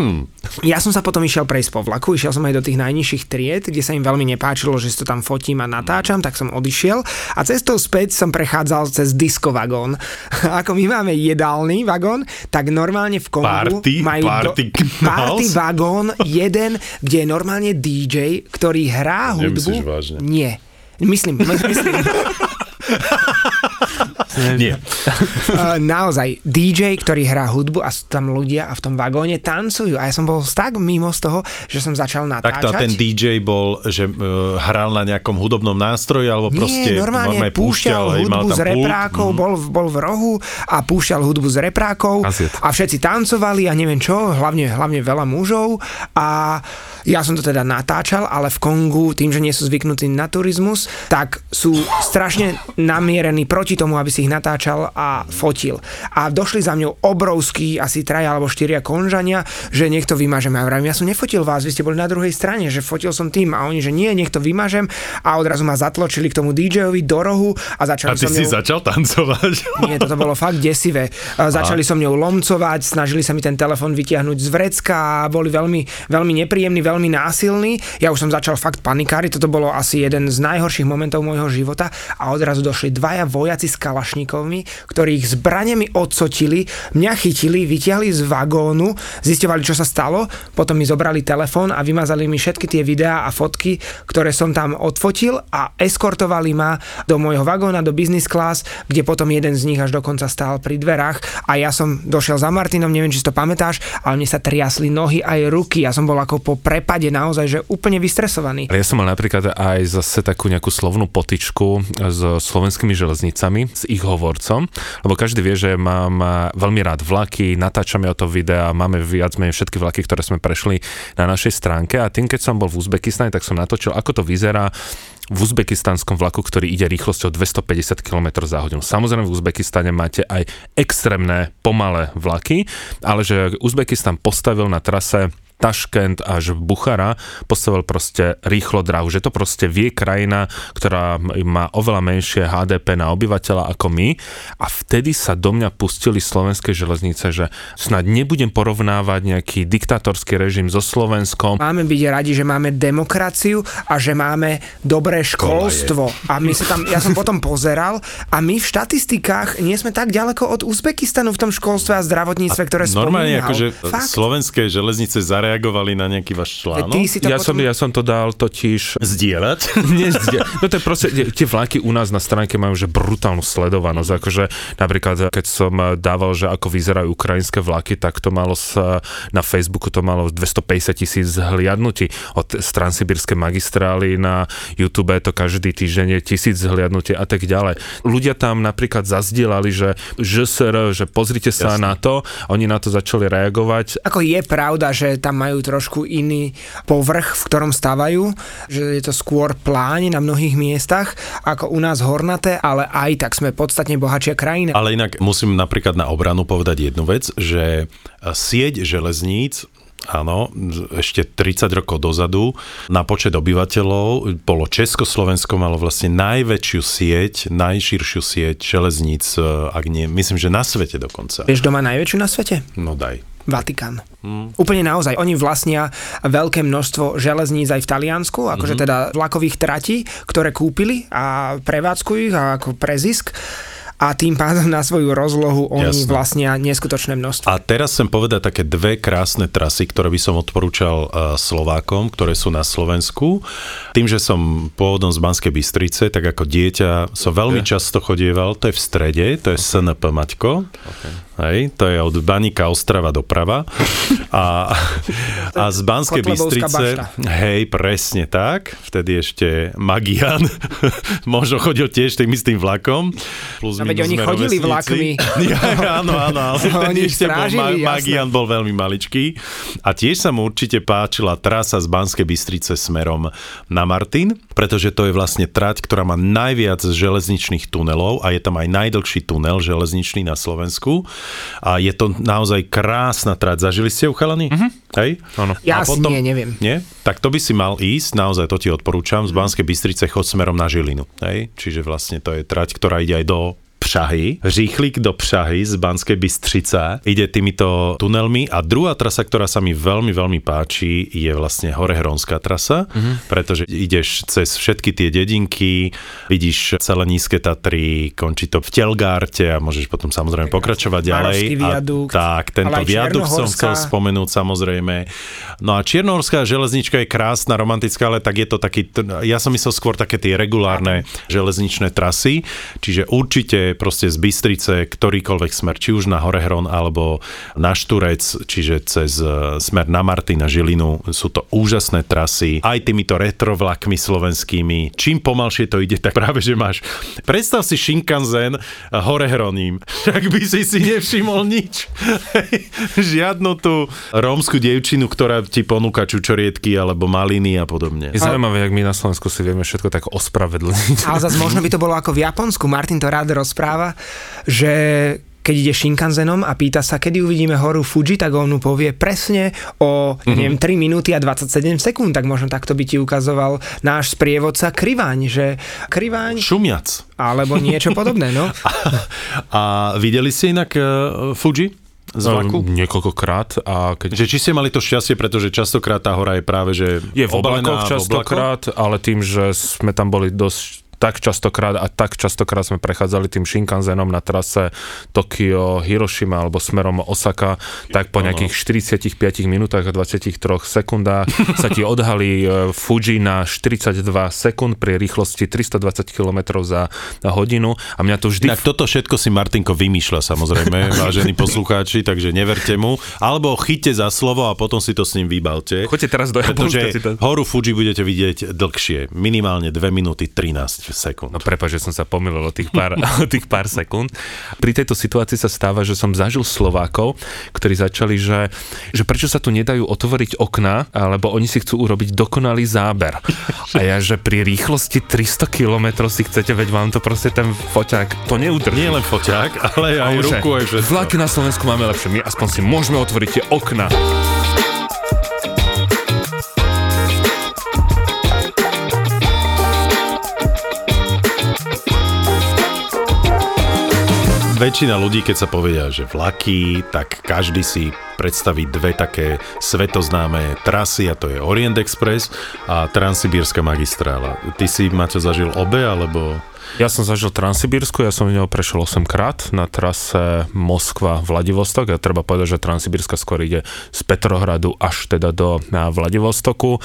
ja som sa potom išiel prejsť po vlaku, išiel som aj do tých najnižších tried, kde sa im veľmi nepáčilo, že si to tam fotím a natáčam, tak som odišiel a cestou späť som prechádzal cez disco vagón. Ako my máme jedálny vagón, tak normálne v Kongu party, majú party, do, party vagón jeden, kde je normálne DJ, ktorý hrá hudbu. vážne? Nie. Myslím, myslím. Nie. Uh, naozaj, DJ, ktorý hrá hudbu a sú tam ľudia a v tom vagóne tancujú. A ja som bol tak mimo z toho, že som začal natáčať. Tak to ten DJ bol, že uh, hral na nejakom hudobnom nástroji, alebo Nie, proste normálne, normálne púšťal, púšťal hudbu z reprákov, mm. bol, bol v rohu a púšťal hudbu z reprákov a všetci tancovali a neviem čo, hlavne, hlavne veľa mužov a ja som to teda natáčal, ale v Kongu, tým, že nie sú zvyknutí na turizmus, tak sú strašne namierení proti tomu, aby si ich natáčal a fotil. A došli za mňou obrovský, asi traja alebo štyria konžania, že niekto vymažem. A ja vravím, ja som nefotil vás, vy ste boli na druhej strane, že fotil som tým a oni, že nie, niekto vymažem a odrazu ma zatločili k tomu DJ-ovi do rohu a začali a ty som si ňou... začal tancovať? Nie, toto bolo fakt desivé. Začali a. som ňou lomcovať, snažili sa mi ten telefon vytiahnuť z vrecka a boli veľmi, veľmi nepríjemní, veľmi veľmi násilný. Ja už som začal fakt panikáriť, toto bolo asi jeden z najhorších momentov môjho života. A odrazu došli dvaja vojaci s kalašníkovmi, ktorí ich zbraniami odsotili, mňa chytili, vytiahli z vagónu, zistovali, čo sa stalo, potom mi zobrali telefón a vymazali mi všetky tie videá a fotky, ktoré som tam odfotil a eskortovali ma do môjho vagóna, do business class, kde potom jeden z nich až dokonca stál pri dverách. A ja som došiel za Martinom, neviem, či si to pamätáš, ale mne sa triasli nohy aj ruky, ja som bol ako po prepade naozaj, že úplne vystresovaný. Ja som mal napríklad aj zase takú nejakú slovnú potičku s slovenskými železnicami, s ich hovorcom, lebo každý vie, že mám veľmi rád vlaky, natáčame o to videa, máme viac menej všetky vlaky, ktoré sme prešli na našej stránke a tým, keď som bol v Uzbekistane, tak som natočil, ako to vyzerá v uzbekistanskom vlaku, ktorý ide rýchlosťou 250 km za hodinu. Samozrejme v Uzbekistane máte aj extrémne pomalé vlaky, ale že Uzbekistan postavil na trase Taškent až Buchara postavil proste rýchlo drahu, že to proste vie krajina, ktorá má oveľa menšie HDP na obyvateľa ako my a vtedy sa do mňa pustili slovenské železnice, že snad nebudem porovnávať nejaký diktatorský režim so Slovenskom. Máme byť radi, že máme demokraciu a že máme dobré školstvo. A my sa tam, ja som potom pozeral a my v štatistikách nie sme tak ďaleko od Uzbekistanu v tom školstve a zdravotníctve, ktoré spomínal. Normálne akože slovenské železnice zareagovali na nejaký váš článok? ja, potom... som, ja som to dal totiž... Zdieľať? Nie, zdieľať. No to je proste, tie vlaky u nás na stránke majú že brutálnu sledovanosť. Akože napríklad, keď som dával, že ako vyzerajú ukrajinské vlaky, tak to malo sa, na Facebooku to malo 250 tisíc zhliadnutí. Od transsibirskej magistrály na YouTube to každý týždeň je tisíc zhliadnutí a tak ďalej. Ľudia tam napríklad zazdielali, že ŽSR, že pozrite sa Jasne. na to, oni na to začali reagovať. Ako je pravda, že tam majú trošku iný povrch, v ktorom stávajú, že je to skôr pláň na mnohých miestach ako u nás hornaté, ale aj tak sme podstatne bohatšia krajina. Ale inak musím napríklad na obranu povedať jednu vec, že sieť železníc Áno, ešte 30 rokov dozadu na počet obyvateľov bolo Československo malo vlastne najväčšiu sieť, najširšiu sieť železníc, ak nie, myslím, že na svete dokonca. Vieš, doma najväčšiu na svete? No daj. Vatikán. Mm. Úplne naozaj. Oni vlastnia veľké množstvo železníc aj v Taliansku, akože mm-hmm. teda vlakových tratí, ktoré kúpili a prevádzkujú ich ako pre zisk a tým pádom na svoju rozlohu oni Jasne. vlastnia neskutočné množstvo. A teraz chcem povedať také dve krásne trasy, ktoré by som odporúčal uh, Slovákom, ktoré sú na Slovensku. Tým, že som pôvodom z Banskej Bystrice, tak ako dieťa som veľmi okay. často chodieval, to je v strede, to je okay. SNP Maťko. Okay. Hej, to je od Baníka Ostrava doprava. A, a z Banskej Bystrice, hej, presne tak, vtedy ešte Magian, možno chodil tiež tým istým vlakom. Plus a veď oni chodili vlakmi. Ja, áno, áno, ale oni ešte bol, Ma- Magian bol veľmi maličký. A tiež sa mu určite páčila trasa z Banskej Bystrice smerom na Martin, pretože to je vlastne trať, ktorá má najviac železničných tunelov a je tam aj najdlhší tunel železničný na Slovensku a je to naozaj krásna trať. Zažili ste ju, chalani? Uh-huh. Hej? Áno. Ja a potom, nie, neviem. Nie? Tak to by si mal ísť, naozaj to ti odporúčam, z Banskej Bystrice chod smerom na Žilinu. Hej? Čiže vlastne to je trať, ktorá ide aj do Prahy, rýchlik do Prahy z Banskej Bystrice, ide týmito tunelmi a druhá trasa, ktorá sa mi veľmi, veľmi páči, je vlastne Horehronská trasa, mm-hmm. pretože ideš cez všetky tie dedinky, vidíš celé nízke Tatry, končí to v Telgárte a môžeš potom samozrejme pokračovať ďalej. A, tak, tento viadukt som chcel spomenúť samozrejme. No a Čiernohorská železnička je krásna, romantická, ale tak je to taký, ja som myslel skôr také tie regulárne železničné trasy, čiže určite proste z Bystrice ktorýkoľvek smer, či už na Horehron alebo na Šturec, čiže cez e, smer na Martin na Žilinu. Sú to úžasné trasy, aj týmito retrovlakmi slovenskými. Čím pomalšie to ide, tak práve, že máš... Predstav si Shinkansen Horehroním. Tak by si si nevšimol nič. Žiadnu tú rómsku dievčinu, ktorá ti ponúka čučoriedky alebo maliny a podobne. Je zaujímavé, jak my na Slovensku si vieme všetko tak ospravedlniť. Ale zase možno by to bolo ako v Japonsku. Martin to rád rozpráva rozpráva, že keď ide Shinkansenom a pýta sa, kedy uvidíme horu Fuji, tak on mu povie presne o, mm-hmm. neviem, 3 minúty a 27 sekúnd, tak možno takto by ti ukazoval náš sprievodca Kriváň, že Kriváň... Šumiac. Alebo niečo podobné, no. a, a videli ste inak uh, Fuji? z vlaku? Um, niekoľkokrát. A keď... Že či ste mali to šťastie, pretože častokrát tá hora je práve, že Je v oblakoch častokrát, ale tým, že sme tam boli dosť tak častokrát a tak častokrát sme prechádzali tým Shinkansenom na trase Tokio, Hiroshima alebo smerom Osaka, tak po nejakých 45 minútach a 23 sekundách sa ti odhalí e, Fuji na 42 sekúnd pri rýchlosti 320 km za hodinu a mňa to vždy... Tak toto všetko si Martinko vymýšľa samozrejme, vážení poslucháči, takže neverte mu, alebo chyťte za slovo a potom si to s ním vybavte. Choďte teraz do Japonska. To... horu Fuji budete vidieť dlhšie, minimálne 2 minúty 13 sekúnd. No prepáč, že som sa pomýlil o tých pár, o tých pár sekúnd. Pri tejto situácii sa stáva, že som zažil Slovákov, ktorí začali, že, že prečo sa tu nedajú otvoriť okna, lebo oni si chcú urobiť dokonalý záber. A ja, že pri rýchlosti 300 km si chcete, veď vám to proste ten foťák, to neudrží. Nie len foťák, ale aj ruku, aj všetko. Vlaky na Slovensku máme lepšie, my aspoň si môžeme otvoriť tie okna. Väčšina ľudí, keď sa povedia, že vlaky, tak každý si predstaví dve také svetoznáme trasy a to je Orient Express a Transsibírska magistrála. Ty si, Maťo, zažil obe, alebo... Ja som zažil Transsibírsku, ja som v ňou prešiel 8 krát na trase Moskva-Vladivostok a treba povedať, že Transsibírska skôr ide z Petrohradu až teda do Vladivostoku.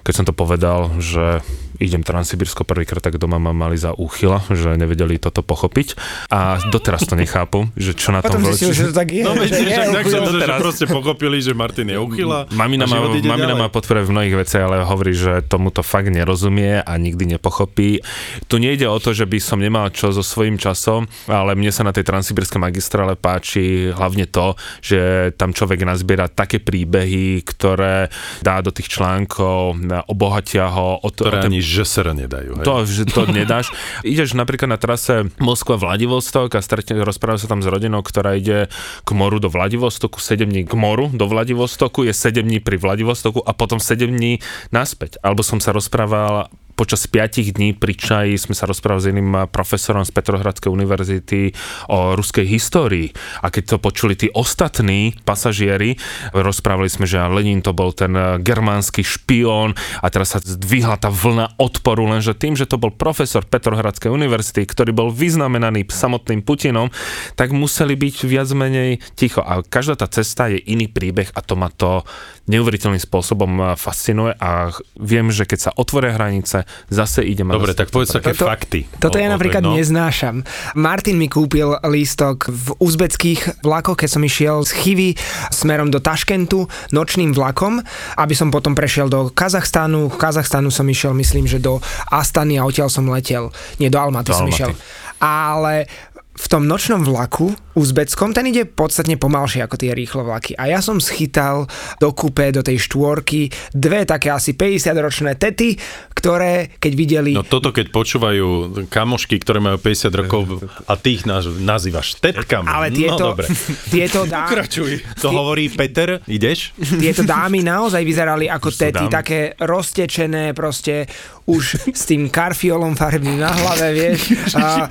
Keď som to povedal, že idem Transsibirsko prvýkrát, tak doma ma mali za úchyla, že nevedeli toto pochopiť a doteraz to nechápu, že čo na tom zistil, že to tak je. No, že je, tak, že, že, že proste pochopili, že Martin je úchyla. Mamina, ma, mamina ma podporuje v mnohých veciach, ale hovorí, že tomuto fakt nerozumie a nikdy nepochopí. Tu nejde o to, že by som nemal čo so svojím časom, ale mne sa na tej transsibirskej magistrále páči hlavne to, že tam človek nazbiera také príbehy, ktoré dá do tých článkov, obohatia ho. O to, ktoré o ten, ani že sa nedajú. Hej? To, že to nedáš. Ideš napríklad na trase Moskva-Vladivostok a stretne, rozpráva sa tam s rodinou, ktorá ide k moru do Vladivostoku, 7 dní k moru do Vladivostoku, je 7 dní pri Vladivostoku a potom 7 dní naspäť. Alebo som sa rozprával počas 5 dní pri čaji sme sa rozprávali s iným profesorom z Petrohradskej univerzity o ruskej histórii. A keď to počuli tí ostatní pasažieri, rozprávali sme, že Lenin to bol ten germánsky špión a teraz sa zdvihla tá vlna odporu, lenže tým, že to bol profesor Petrohradskej univerzity, ktorý bol vyznamenaný samotným Putinom, tak museli byť viac menej ticho. A každá tá cesta je iný príbeh a to ma to neuveriteľným spôsobom fascinuje a viem, že keď sa otvoria hranice, zase ideme... Dobre, tak povedz také toto, fakty. Toto o, ja napríklad no. neznášam. Martin mi kúpil lístok v uzbeckých vlakoch, keď som išiel z Chivy smerom do Taškentu nočným vlakom, aby som potom prešiel do Kazachstánu. V Kazachstánu som išiel, myslím, že do Astany a odtiaľ som letel. Nie, do Almaty do som Almaty. išiel. Ale v tom nočnom vlaku uzbeckom, ten ide podstatne pomalšie ako tie rýchlo vlaky. A ja som schytal do kúpe, do tej štvorky, dve také asi 50-ročné tety, ktoré keď videli... No toto keď počúvajú kamošky, ktoré majú 50 rokov a ty ich nazývaš tetkami. Ale tieto... No dobre. Tieto dá... Pokračuj. To hovorí Peter, ideš? Tieto dámy naozaj vyzerali ako tety, také roztečené, proste už s tým karfiolom farbným na hlave, vieš. A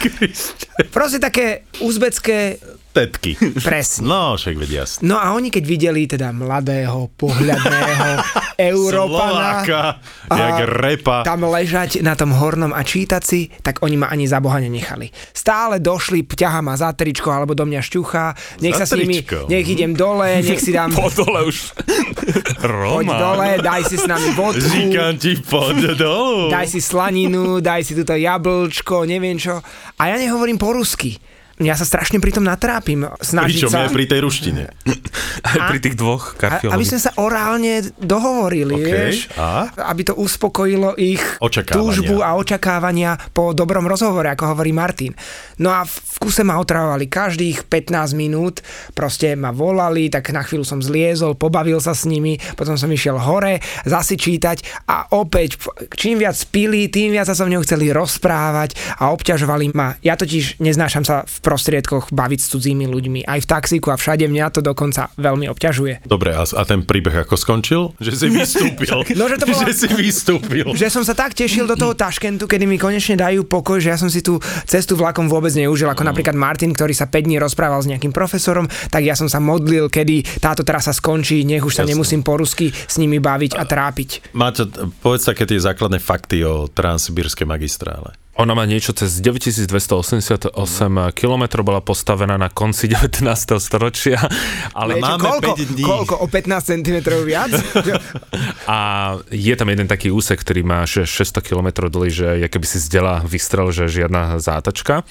proste také uzbecké tetky. Presne. No, však vedia. No a oni keď videli teda mladého, pohľadného Európana, Slováka, jak repa. tam ležať na tom hornom a čítať si, tak oni ma ani za Boha nenechali. Stále došli, ťaha ma za tričko, alebo do mňa šťucha, nech za sa s nimi, nech idem dole, nech si dám... Po dole už. Roma. Poď dole, daj si s nami vodku. Říkam ti, poď dole. Daj si slaninu, daj si túto jablčko, neviem čo. A ja nehovorím po rusky ja sa strašne pri tom natrápim. Snažiť Pričom sa... pri tej ruštine. Aj pri tých dvoch karfioloch. Aby sme sa orálne dohovorili, okay. vieš? A? Aby to uspokojilo ich túžbu a očakávania po dobrom rozhovore, ako hovorí Martin. No a v kuse ma otravovali každých 15 minút, proste ma volali, tak na chvíľu som zliezol, pobavil sa s nimi, potom som išiel hore, zasi čítať a opäť, čím viac pili, tým viac sa so mnou chceli rozprávať a obťažovali ma. Ja totiž neznášam sa v prostriedkoch baviť s cudzími ľuďmi. Aj v taxíku a všade mňa to dokonca veľmi obťažuje. Dobre, a, a ten príbeh ako skončil? Že si vystúpil. no, že, to bola, že si vystúpil. Že som sa tak tešil do toho Taškentu, kedy mi konečne dajú pokoj, že ja som si tú cestu vlakom vôbec neužil. Ako mm. napríklad Martin, ktorý sa 5 dní rozprával s nejakým profesorom, tak ja som sa modlil, kedy táto trasa skončí, nech už sa Jasne. nemusím po rusky s nimi baviť a trápiť. Máte, povedz také tie základné fakty o transsibírskej magistrále. Ona má niečo cez 9288 km, bola postavená na konci 19. storočia, ale Viete, máme koľko, 5 dní. Koľko? O 15 cm viac? a je tam jeden taký úsek, ktorý má 600 km dlhý, že je keby si zdela vystrel, že žiadna zátačka.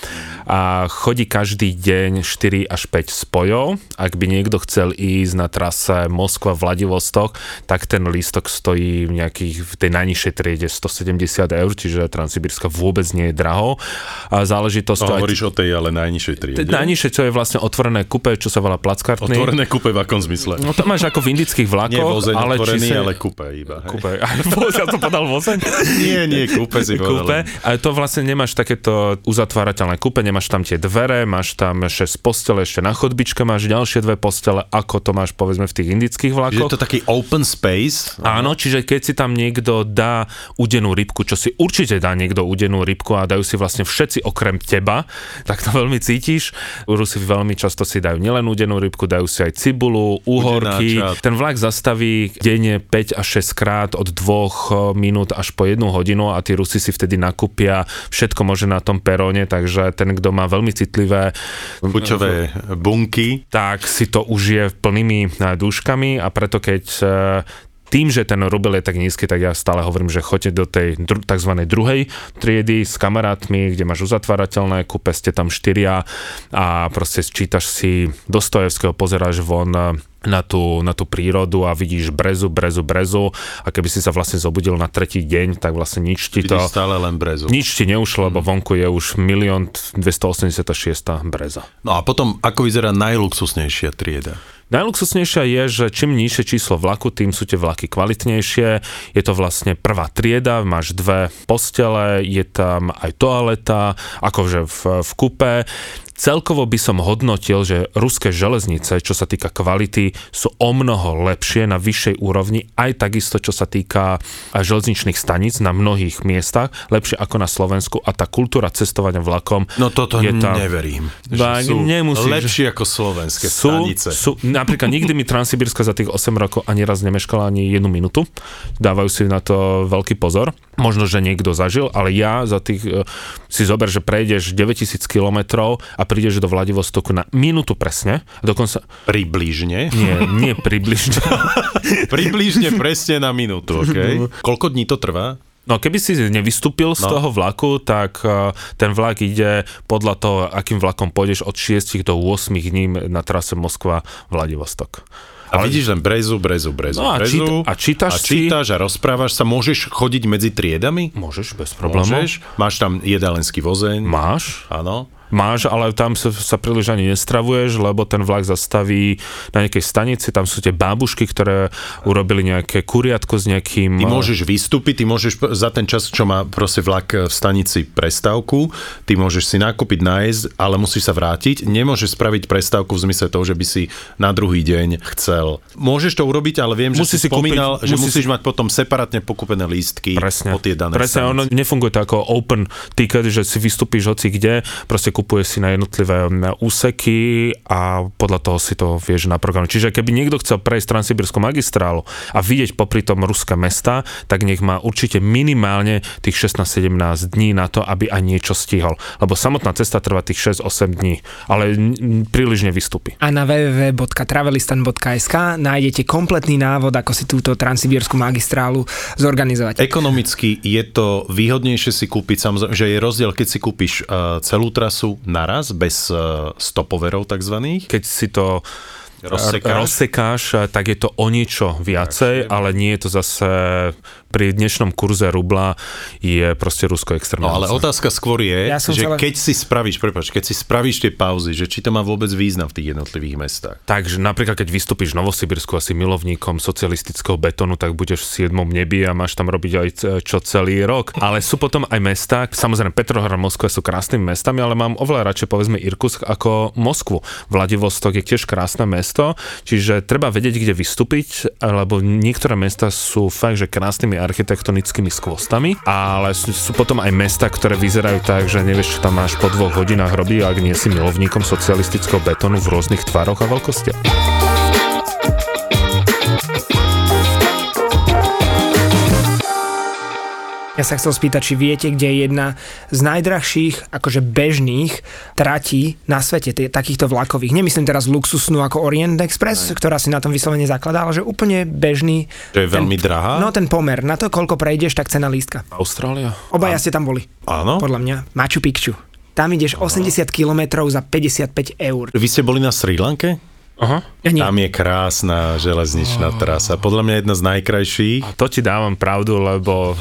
A chodí každý deň 4 až 5 spojov. Ak by niekto chcel ísť na trase Moskva-Vladivostok, tak ten lístok stojí v nejakých v tej najnižšej triede 170 eur, čiže Transsibírska vôbec nie je draho. A záležitosť... No, hovoríš o tej ale najnižšej triede. Najnižšie, čo je vlastne otvorené kupe, čo sa volá plackartný. Otvorené kupe v akom zmysle? No to máš ako v indických vlakoch. Nie vozeň ale otvorený, sa... ale kupe iba. Hej. Kupe. ja som podal vozeň? nie, nie, kupe si povedal. Kupe. Ale to vlastne nemáš takéto uzatvárateľné kupe, nemáš tam tie dvere, máš tam 6 postele, ešte na chodbičke máš ďalšie dve postele, ako to máš povedzme v tých indických vlakoch. Je to taký open space? Áno, čiže keď si tam niekto dá udenú rybku, čo si určite dá niekto udenú rybku a dajú si vlastne všetci okrem teba, tak to veľmi cítiš. Rusi veľmi často si dajú nielen udenú rybku, dajú si aj cibulu, uhorky. Ten vlak zastaví denne 5 až 6 krát od 2 eh, minút až po 1 hodinu a tí Rusi si vtedy nakúpia všetko možné na tom peróne, takže ten, kto má veľmi citlivé bučové bunky, tak si to užije plnými eh, dúškami a preto keď eh, tým, že ten rubel je tak nízky, tak ja stále hovorím, že choďte do tej dru- tzv. druhej triedy s kamarátmi, kde máš uzatvárateľné, kúpe ste tam štyria a proste čítaš si Dostojevského, pozeráš von na tú, na tú prírodu a vidíš brezu, brezu, brezu a keby si sa vlastne zobudil na tretí deň, tak vlastne nič ti to... stále len brezu. Nič ti neušlo, mm. lebo vonku je už 1 286 breza. No a potom, ako vyzerá najluxusnejšia trieda? Najluxusnejšia je, že čím nižšie číslo vlaku, tým sú tie vlaky kvalitnejšie. Je to vlastne prvá trieda, máš dve postele, je tam aj toaleta, akože v, v kupe. Celkovo by som hodnotil, že ruské železnice, čo sa týka kvality, sú o mnoho lepšie na vyššej úrovni, aj takisto, čo sa týka železničných staníc na mnohých miestach, lepšie ako na Slovensku a tá kultúra cestovania vlakom No toto je tam... neverím. Že sú nemusíš. lepšie ako slovenské sú, stanice. sú, napríklad nikdy mi Transsibírska za tých 8 rokov ani raz nemeškala ani jednu minútu. Dávajú si na to veľký pozor. Možno, že niekto zažil, ale ja za tých, e, si zober, že prejdeš 9000 km a prídeš do Vladivostoku na minútu presne. Dokonca, Približne. nie, nie približne. Približne presne na minútu, OK? Koľko dní to trvá? No keby si nevystúpil z No. toho vlaku, tak eh, ten vlak ide podľa toho, akým vlakom pôjdeš od 6 do 8 dní na trase Moskva-Vladivostok. A vidíš len brezu, brezu, brezu, No a brezu. číta- a čítaš a si- čítaš a rozprávaš sa. Môžeš chodiť medzi triedami? Môžeš, bez problémov. Môžeš. Máš tam jedalenský vozeň. Máš, Áno. Máš, ale tam sa, sa príliš ani nestravuješ, lebo ten vlak zastaví na nejakej stanici, tam sú tie bábušky, ktoré urobili nejaké kuriatko s nejakým... Ty môžeš vystúpiť, ty môžeš za ten čas, čo má proste vlak v stanici prestávku, ty môžeš si nakúpiť, nájsť, ale musíš sa vrátiť. Nemôžeš spraviť prestávku v zmysle toho, že by si na druhý deň chcel. Môžeš to urobiť, ale viem, že Musí si si kúpiť- spomínal, že musí musíš si- mať potom separátne pokúpené lístky Presne. po tie dané Presne, ono nefunguje to ako open ticket, že si vystúpiš hoci kde, proste kupuješ si na jednotlivé mm, úseky a podľa toho si to vieš na program. Čiže keby niekto chcel prejsť Transsibírskou magistrálu a vidieť popri tom ruské mesta, tak nech má určite minimálne tých 16-17 dní na to, aby aj niečo stihol. Lebo samotná cesta trvá tých 6-8 dní, ale príliš nevystúpi. A na www.travelistan.sk nájdete kompletný návod, ako si túto transsibírskú magistrálu zorganizovať. Ekonomicky je to výhodnejšie si kúpiť, samozrejme, že je rozdiel, keď si kúpiš uh, celú trasu naraz, bez uh, stopoverov takzvaných. Keď si to Rozsekáš. rozsekáš, tak je to o niečo viacej, ale nie je to zase pri dnešnom kurze rubla je proste Rusko extrémne. No ale otázka skôr je, Ja že chcela- keď si spravíš, prepáč, keď si spravíš tie pauzy, že či to má vôbec význam v tých jednotlivých mestách. Takže napríklad, keď vystúpiš v Novosibirsku asi milovníkom socialistického betónu, tak budeš v 7. nebi a máš tam robiť aj čo celý rok. Ale sú potom aj mesta, samozrejme Petrohrad a Moskva sú krásnymi mestami, ale mám oveľa radšej povedzme Irkutsk ako Moskvu. Vladivostok je tiež krásne mesto, čiže treba vedieť, kde vystúpiť, lebo niektoré mesta sú fakt, že krásnymi architektonickými skvostami, ale sú, sú potom aj mesta, ktoré vyzerajú tak, že nevieš, čo tam máš po dvoch hodinách robí, ak nie si milovníkom socialistického betónu v rôznych tvaroch a veľkostiach. Ja sa chcel spýtať, či viete, kde je jedna z najdrahších, akože bežných tratí na svete, t- takýchto vlakových. Nemyslím teraz luxusnú ako Orient Express, ktorá si na tom vyslovene zakladá, ale že úplne bežný. To je veľmi drahá? No ten pomer, na to, koľko prejdeš, tak cena lístka. Austrália? Obaja ste tam boli, Áno. podľa mňa. Machu Picchu. Tam ideš 80 km za 55 eur. Vy ste boli na Sri Lanke? Aha. Ja nie. Tam je krásna železničná trasa. Podľa mňa jedna z najkrajších. A to ti dávam pravdu, lebo...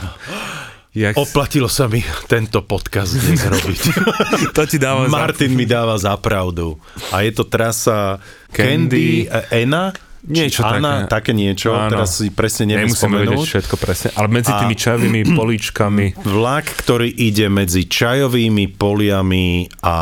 Jak... Oplatilo sa mi tento podcast dnes robiť. to ti dávam za... Martin mi dáva za pravdu. A je to trasa Candy. Candy, Ena? Niečo Či také. Anna, také niečo, Áno. teraz si presne neviem Nemusíme vedieť všetko presne, ale medzi A- tými čajovými políčkami Vlak, ktorý ide medzi čajovými poliami a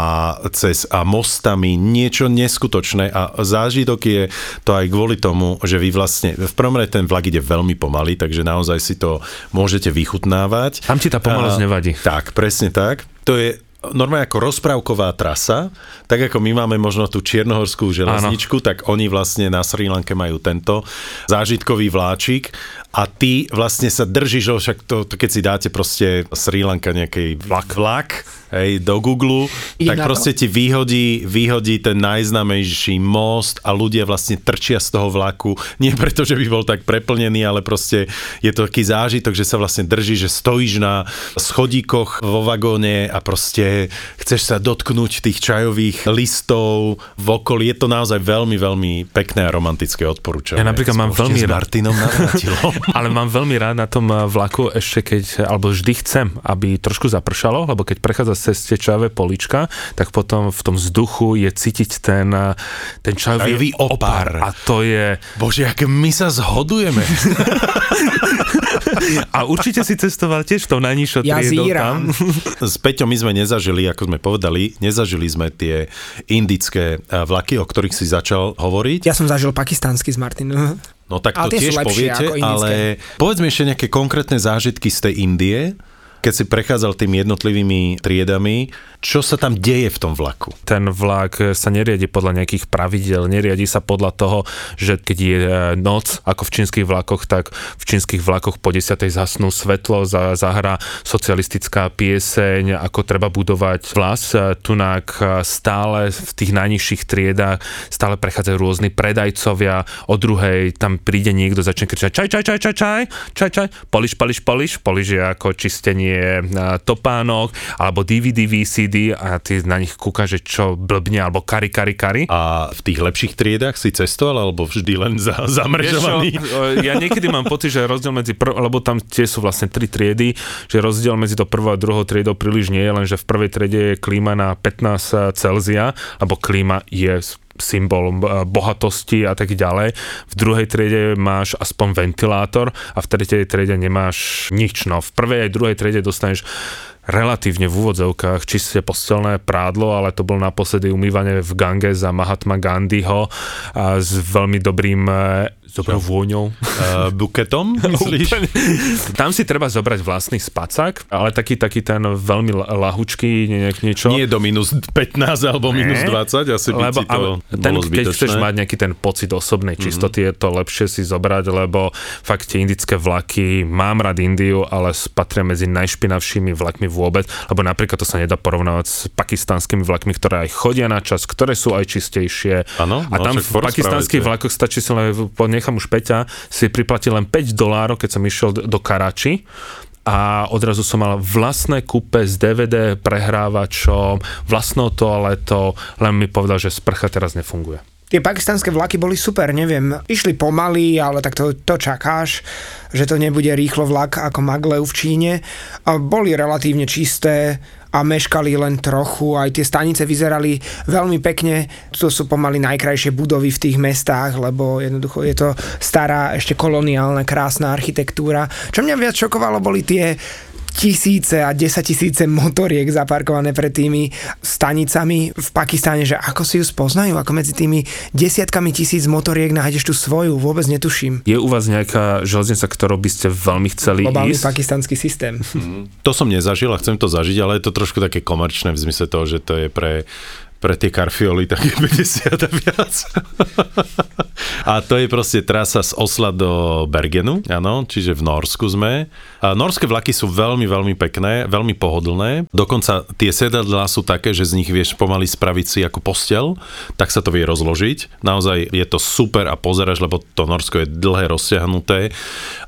cez a mostami, niečo neskutočné a zážitok je to aj kvôli tomu, že vy vlastne, v prvom rade ten vlak ide veľmi pomaly, takže naozaj si to môžete vychutnávať. Tam ti tá pomalosť A- nevadí. Tak, presne tak. To je normálne ako rozprávková trasa, tak ako my máme možno tú čiernohorskú železničku, tak oni vlastne na Sri Lanke majú tento zážitkový vláčik a ty vlastne sa držíš, však to, to keď si dáte proste Sri Lanka nejaký vlak, vlak hej, do Google, tak to? proste ti vyhodí, vyhodí ten najznamejší most a ľudia vlastne trčia z toho vlaku, nie preto, že by bol tak preplnený, ale proste je to taký zážitok, že sa vlastne drží, že stojíš na schodíkoch vo vagóne a proste chceš sa dotknúť tých čajových listov v okolí. Je to naozaj veľmi, veľmi pekné a romantické odporúčanie. Ja napríklad mám Spoločne veľmi rád- Martinom. Ale mám veľmi rád na tom vlaku ešte keď, alebo vždy chcem, aby trošku zapršalo, lebo keď prechádza ceste čajové polička, tak potom v tom vzduchu je cítiť ten, ten čajový, Čajový opar. A to je... Bože, aké my sa zhodujeme. A určite si cestoval tiež v tom najnižšou Ja triedou zíram. tam. S Peťom my sme nezažili, ako sme povedali, nezažili sme tie indické eh, vlaky, o ktorých si začal hovoriť. Ja som zažil pakistánsky z Martinu. No tak Ale to tie tiež poviete, ale povedzme ešte nejaké konkrétne zážitky z tej Indie, keď si prechádzal tými jednotlivými triedami, čo sa tam deje v tom vlaku? ten vlak sa neriadi podľa nejakých pravidel, neriadi sa podľa toho, že keď je e, noc, ako v čínskych vlakoch, tak v čínskych vlakoch po 10. zasnú svetlo, za, zahra socialistická pieseň, ako treba budovať vlas. E, Tunak e, stále v tých najnižších triedách stále prechádzajú rôzni predajcovia, o druhej tam príde niekto, začne kričať čaj, čaj, čaj, čaj, čaj, čaj, čaj, poliš, poliš, poliš, poliš je ako čistenie e, topánok, alebo DVD, VCD a ty na nich kúkaš, že čo blbne, alebo kari, kari, kari. A v tých lepších triedách si cestoval, alebo vždy len za, zamrežovaný? Vieš čo, e, ja niekedy mám pocit, že rozdiel medzi prv, lebo tam tie sú vlastne tri triedy, že rozdiel medzi to prvou a druhou triedou príliš nie je, len že v prvej triede je klíma na 15 Celzia, alebo klíma je symbol e, bohatosti a tak ďalej. V druhej triede máš aspoň ventilátor a v tretej triede nemáš nič. No, v prvej aj druhej triede dostaneš relatívne v úvodzovkách čisté postelné prádlo, ale to bol naposledy umývanie v Gange za Mahatma Gandhiho a s veľmi dobrým s dobrou vôňou. Uh, buketom, myslíš? Tam si treba zobrať vlastný spacák, ale taký, taký ten veľmi la- lahučký, nie, niečo. Nie do minus 15 alebo minus 20, asi by lebo, ti to ale ten, bolo keď chceš mať nejaký ten pocit osobnej čistoty, mm-hmm. je to lepšie si zobrať, lebo fakt tie indické vlaky, mám rád Indiu, ale patria medzi najšpinavšími vlakmi vôbec, lebo napríklad to sa nedá porovnávať s pakistanskými vlakmi, ktoré aj chodia na čas, ktoré sú aj čistejšie. Áno, a no tam v pakistanských vlakoch stačí si len, po- nechám už Peťa, si priplatil len 5 dolárov, keď som išiel do Karači a odrazu som mal vlastné kúpe s DVD prehrávačom, vlastnou toaletou, len mi povedal, že sprcha teraz nefunguje. Tie pakistanské vlaky boli super, neviem, išli pomaly, ale tak to, to čakáš, že to nebude rýchlo vlak ako Maglev v Číne. A boli relatívne čisté a meškali len trochu, aj tie stanice vyzerali veľmi pekne. To sú pomaly najkrajšie budovy v tých mestách, lebo jednoducho je to stará, ešte koloniálna, krásna architektúra. Čo mňa viac šokovalo, boli tie tisíce a desatisíce motoriek zaparkované pred tými stanicami v Pakistáne, že ako si ju spoznajú, ako medzi tými desiatkami tisíc motoriek nájdeš tú svoju, vôbec netuším. Je u vás nejaká železnica, ktorou by ste veľmi chceli Globálny ísť? pakistanský systém. To som nezažil a chcem to zažiť, ale je to trošku také komerčné v zmysle toho, že to je pre pre tie karfioly také 50 a viac. a to je proste trasa z Osla do Bergenu, áno, čiže v Norsku sme. Norské vlaky sú veľmi, veľmi pekné, veľmi pohodlné. Dokonca tie sedadlá sú také, že z nich vieš pomaly spraviť si ako postel, tak sa to vie rozložiť. Naozaj je to super a pozeráš, lebo to Norsko je dlhé, rozsiahnuté.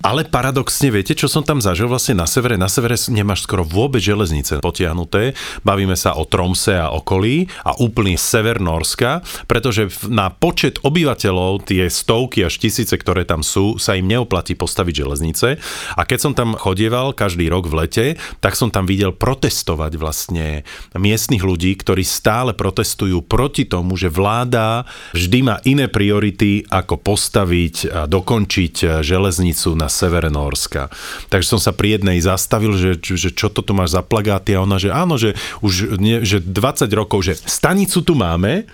Ale paradoxne, viete, čo som tam zažil vlastne na severe? Na severe nemáš skoro vôbec železnice potiahnuté. Bavíme sa o Tromse a okolí a úplný sever Norska, pretože na počet obyvateľov tie stovky až tisíce, ktoré tam sú, sa im neoplatí postaviť železnice. A keď som tam chodieval každý rok v lete, tak som tam videl protestovať vlastne miestnych ľudí, ktorí stále protestujú proti tomu, že vláda vždy má iné priority, ako postaviť a dokončiť železnicu na severe Norska. Takže som sa pri jednej zastavil, že, že čo to tu máš za plagáty a ona, že áno, že už nie, že 20 rokov, že stanicu tu máme,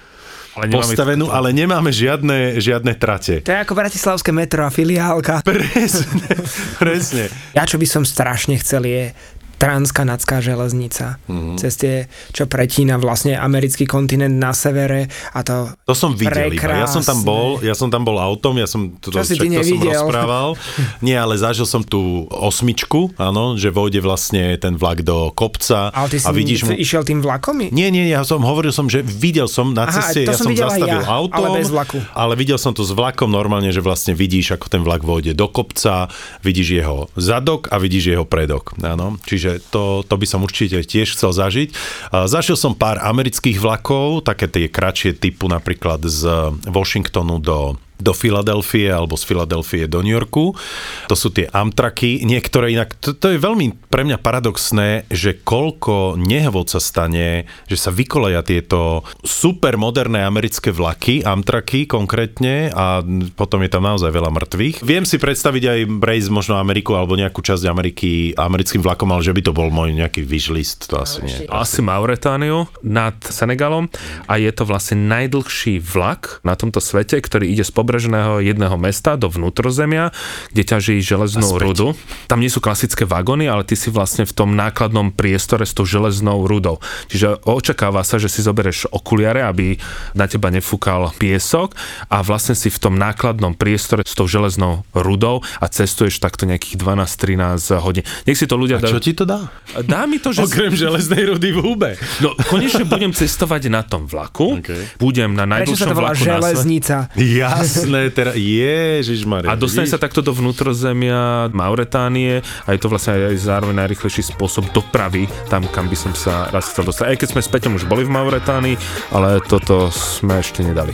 Ale nemáme- postavenú, ale nemáme žiadne, žiadne trate. To je ako bratislavské metro a filiálka. Presne, presne. Ja čo by som strašne chcel je transkanadská železnica. Mm-hmm. Cez tie, čo pretína vlastne americký kontinent na severe a to To som videl iba. Ja som tam bol, ja som tam bol autom, ja som to, Čo si však ty to som rozprával. Nie, ale zažil som tú osmičku, áno, že vojde vlastne ten vlak do kopca Ale ty si a vidíš mu... išiel tým vlakom? Nie, nie, ja som hovoril som, že videl som na Aha, ceste, ja som zastavil ja, autom, ale bez vlaku. ale videl som to s vlakom normálne, že vlastne vidíš, ako ten vlak vojde do kopca, vidíš jeho zadok a vidíš jeho predok. Áno, čiže to, to by som určite tiež chcel zažiť. Zažil som pár amerických vlakov, také tie kratšie typu napríklad z Washingtonu do do Filadelfie alebo z Filadelfie do New Yorku. To sú tie Amtraky, niektoré inak, to, to je veľmi pre mňa paradoxné, že koľko nehôd sa stane, že sa vykoleja tieto super moderné americké vlaky, Amtraky konkrétne a potom je tam naozaj veľa mŕtvych. Viem si predstaviť aj prejsť možno Ameriku alebo nejakú časť Ameriky americkým vlakom, ale že by to bol môj nejaký wishlist, to asi nie. Asi Mauretániu nad Senegalom a je to vlastne najdlhší vlak na tomto svete, ktorý ide z pobrežného jedného mesta do vnútrozemia, kde ťaží železnú rudu. Tam nie sú klasické vagóny, ale ty si vlastne v tom nákladnom priestore s tou železnou rudou. Čiže očakáva sa, že si zoberieš okuliare, aby na teba nefúkal piesok a vlastne si v tom nákladnom priestore s tou železnou rudou a cestuješ takto nejakých 12-13 hodín. Nech si to ľudia... A čo ti to dá? Dá mi to, že... Okrem železnej rudy v hube. No, konečne budem cestovať na tom vlaku, Okay. budem na Prečo sa najdlhšom to volá vlaku na svete. Jasné, teraz, ježišmarja. A dostane sa takto do vnútrozemia Mauretánie a je to vlastne aj zároveň najrychlejší spôsob dopravy tam, kam by som sa raz chcel dostať. Aj keď sme s Peťom už boli v Mauretánii, ale toto sme ešte nedali.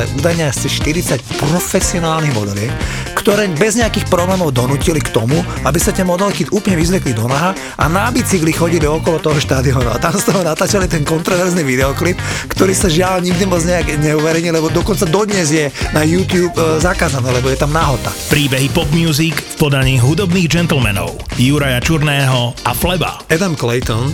údajne asi 40 profesionálnych modeliek, ktoré bez nejakých problémov donútili k tomu, aby sa tie modelky úplne vyzvekli do naha a na bicykli chodili okolo toho štádionu. A tam z toho natáčali ten kontroverzný videoklip, ktorý sa žiaľ nikdy moc nejak neuverejnil, lebo dokonca dodnes je na YouTube e, zakázané, lebo je tam nahota. Príbehy pop music v podaní hudobných gentlemanov Juraja Čurného a Fleba. Adam Clayton,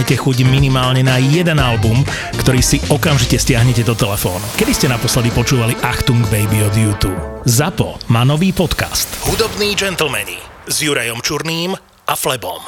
chuť minimálne na jeden album, ktorý si okamžite stiahnete do telefónu. Kedy ste naposledy počúvali Achtung Baby od YouTube? ZAPO má nový podcast. Hudobní gentlemani s Jurajom Čurným a Flebom.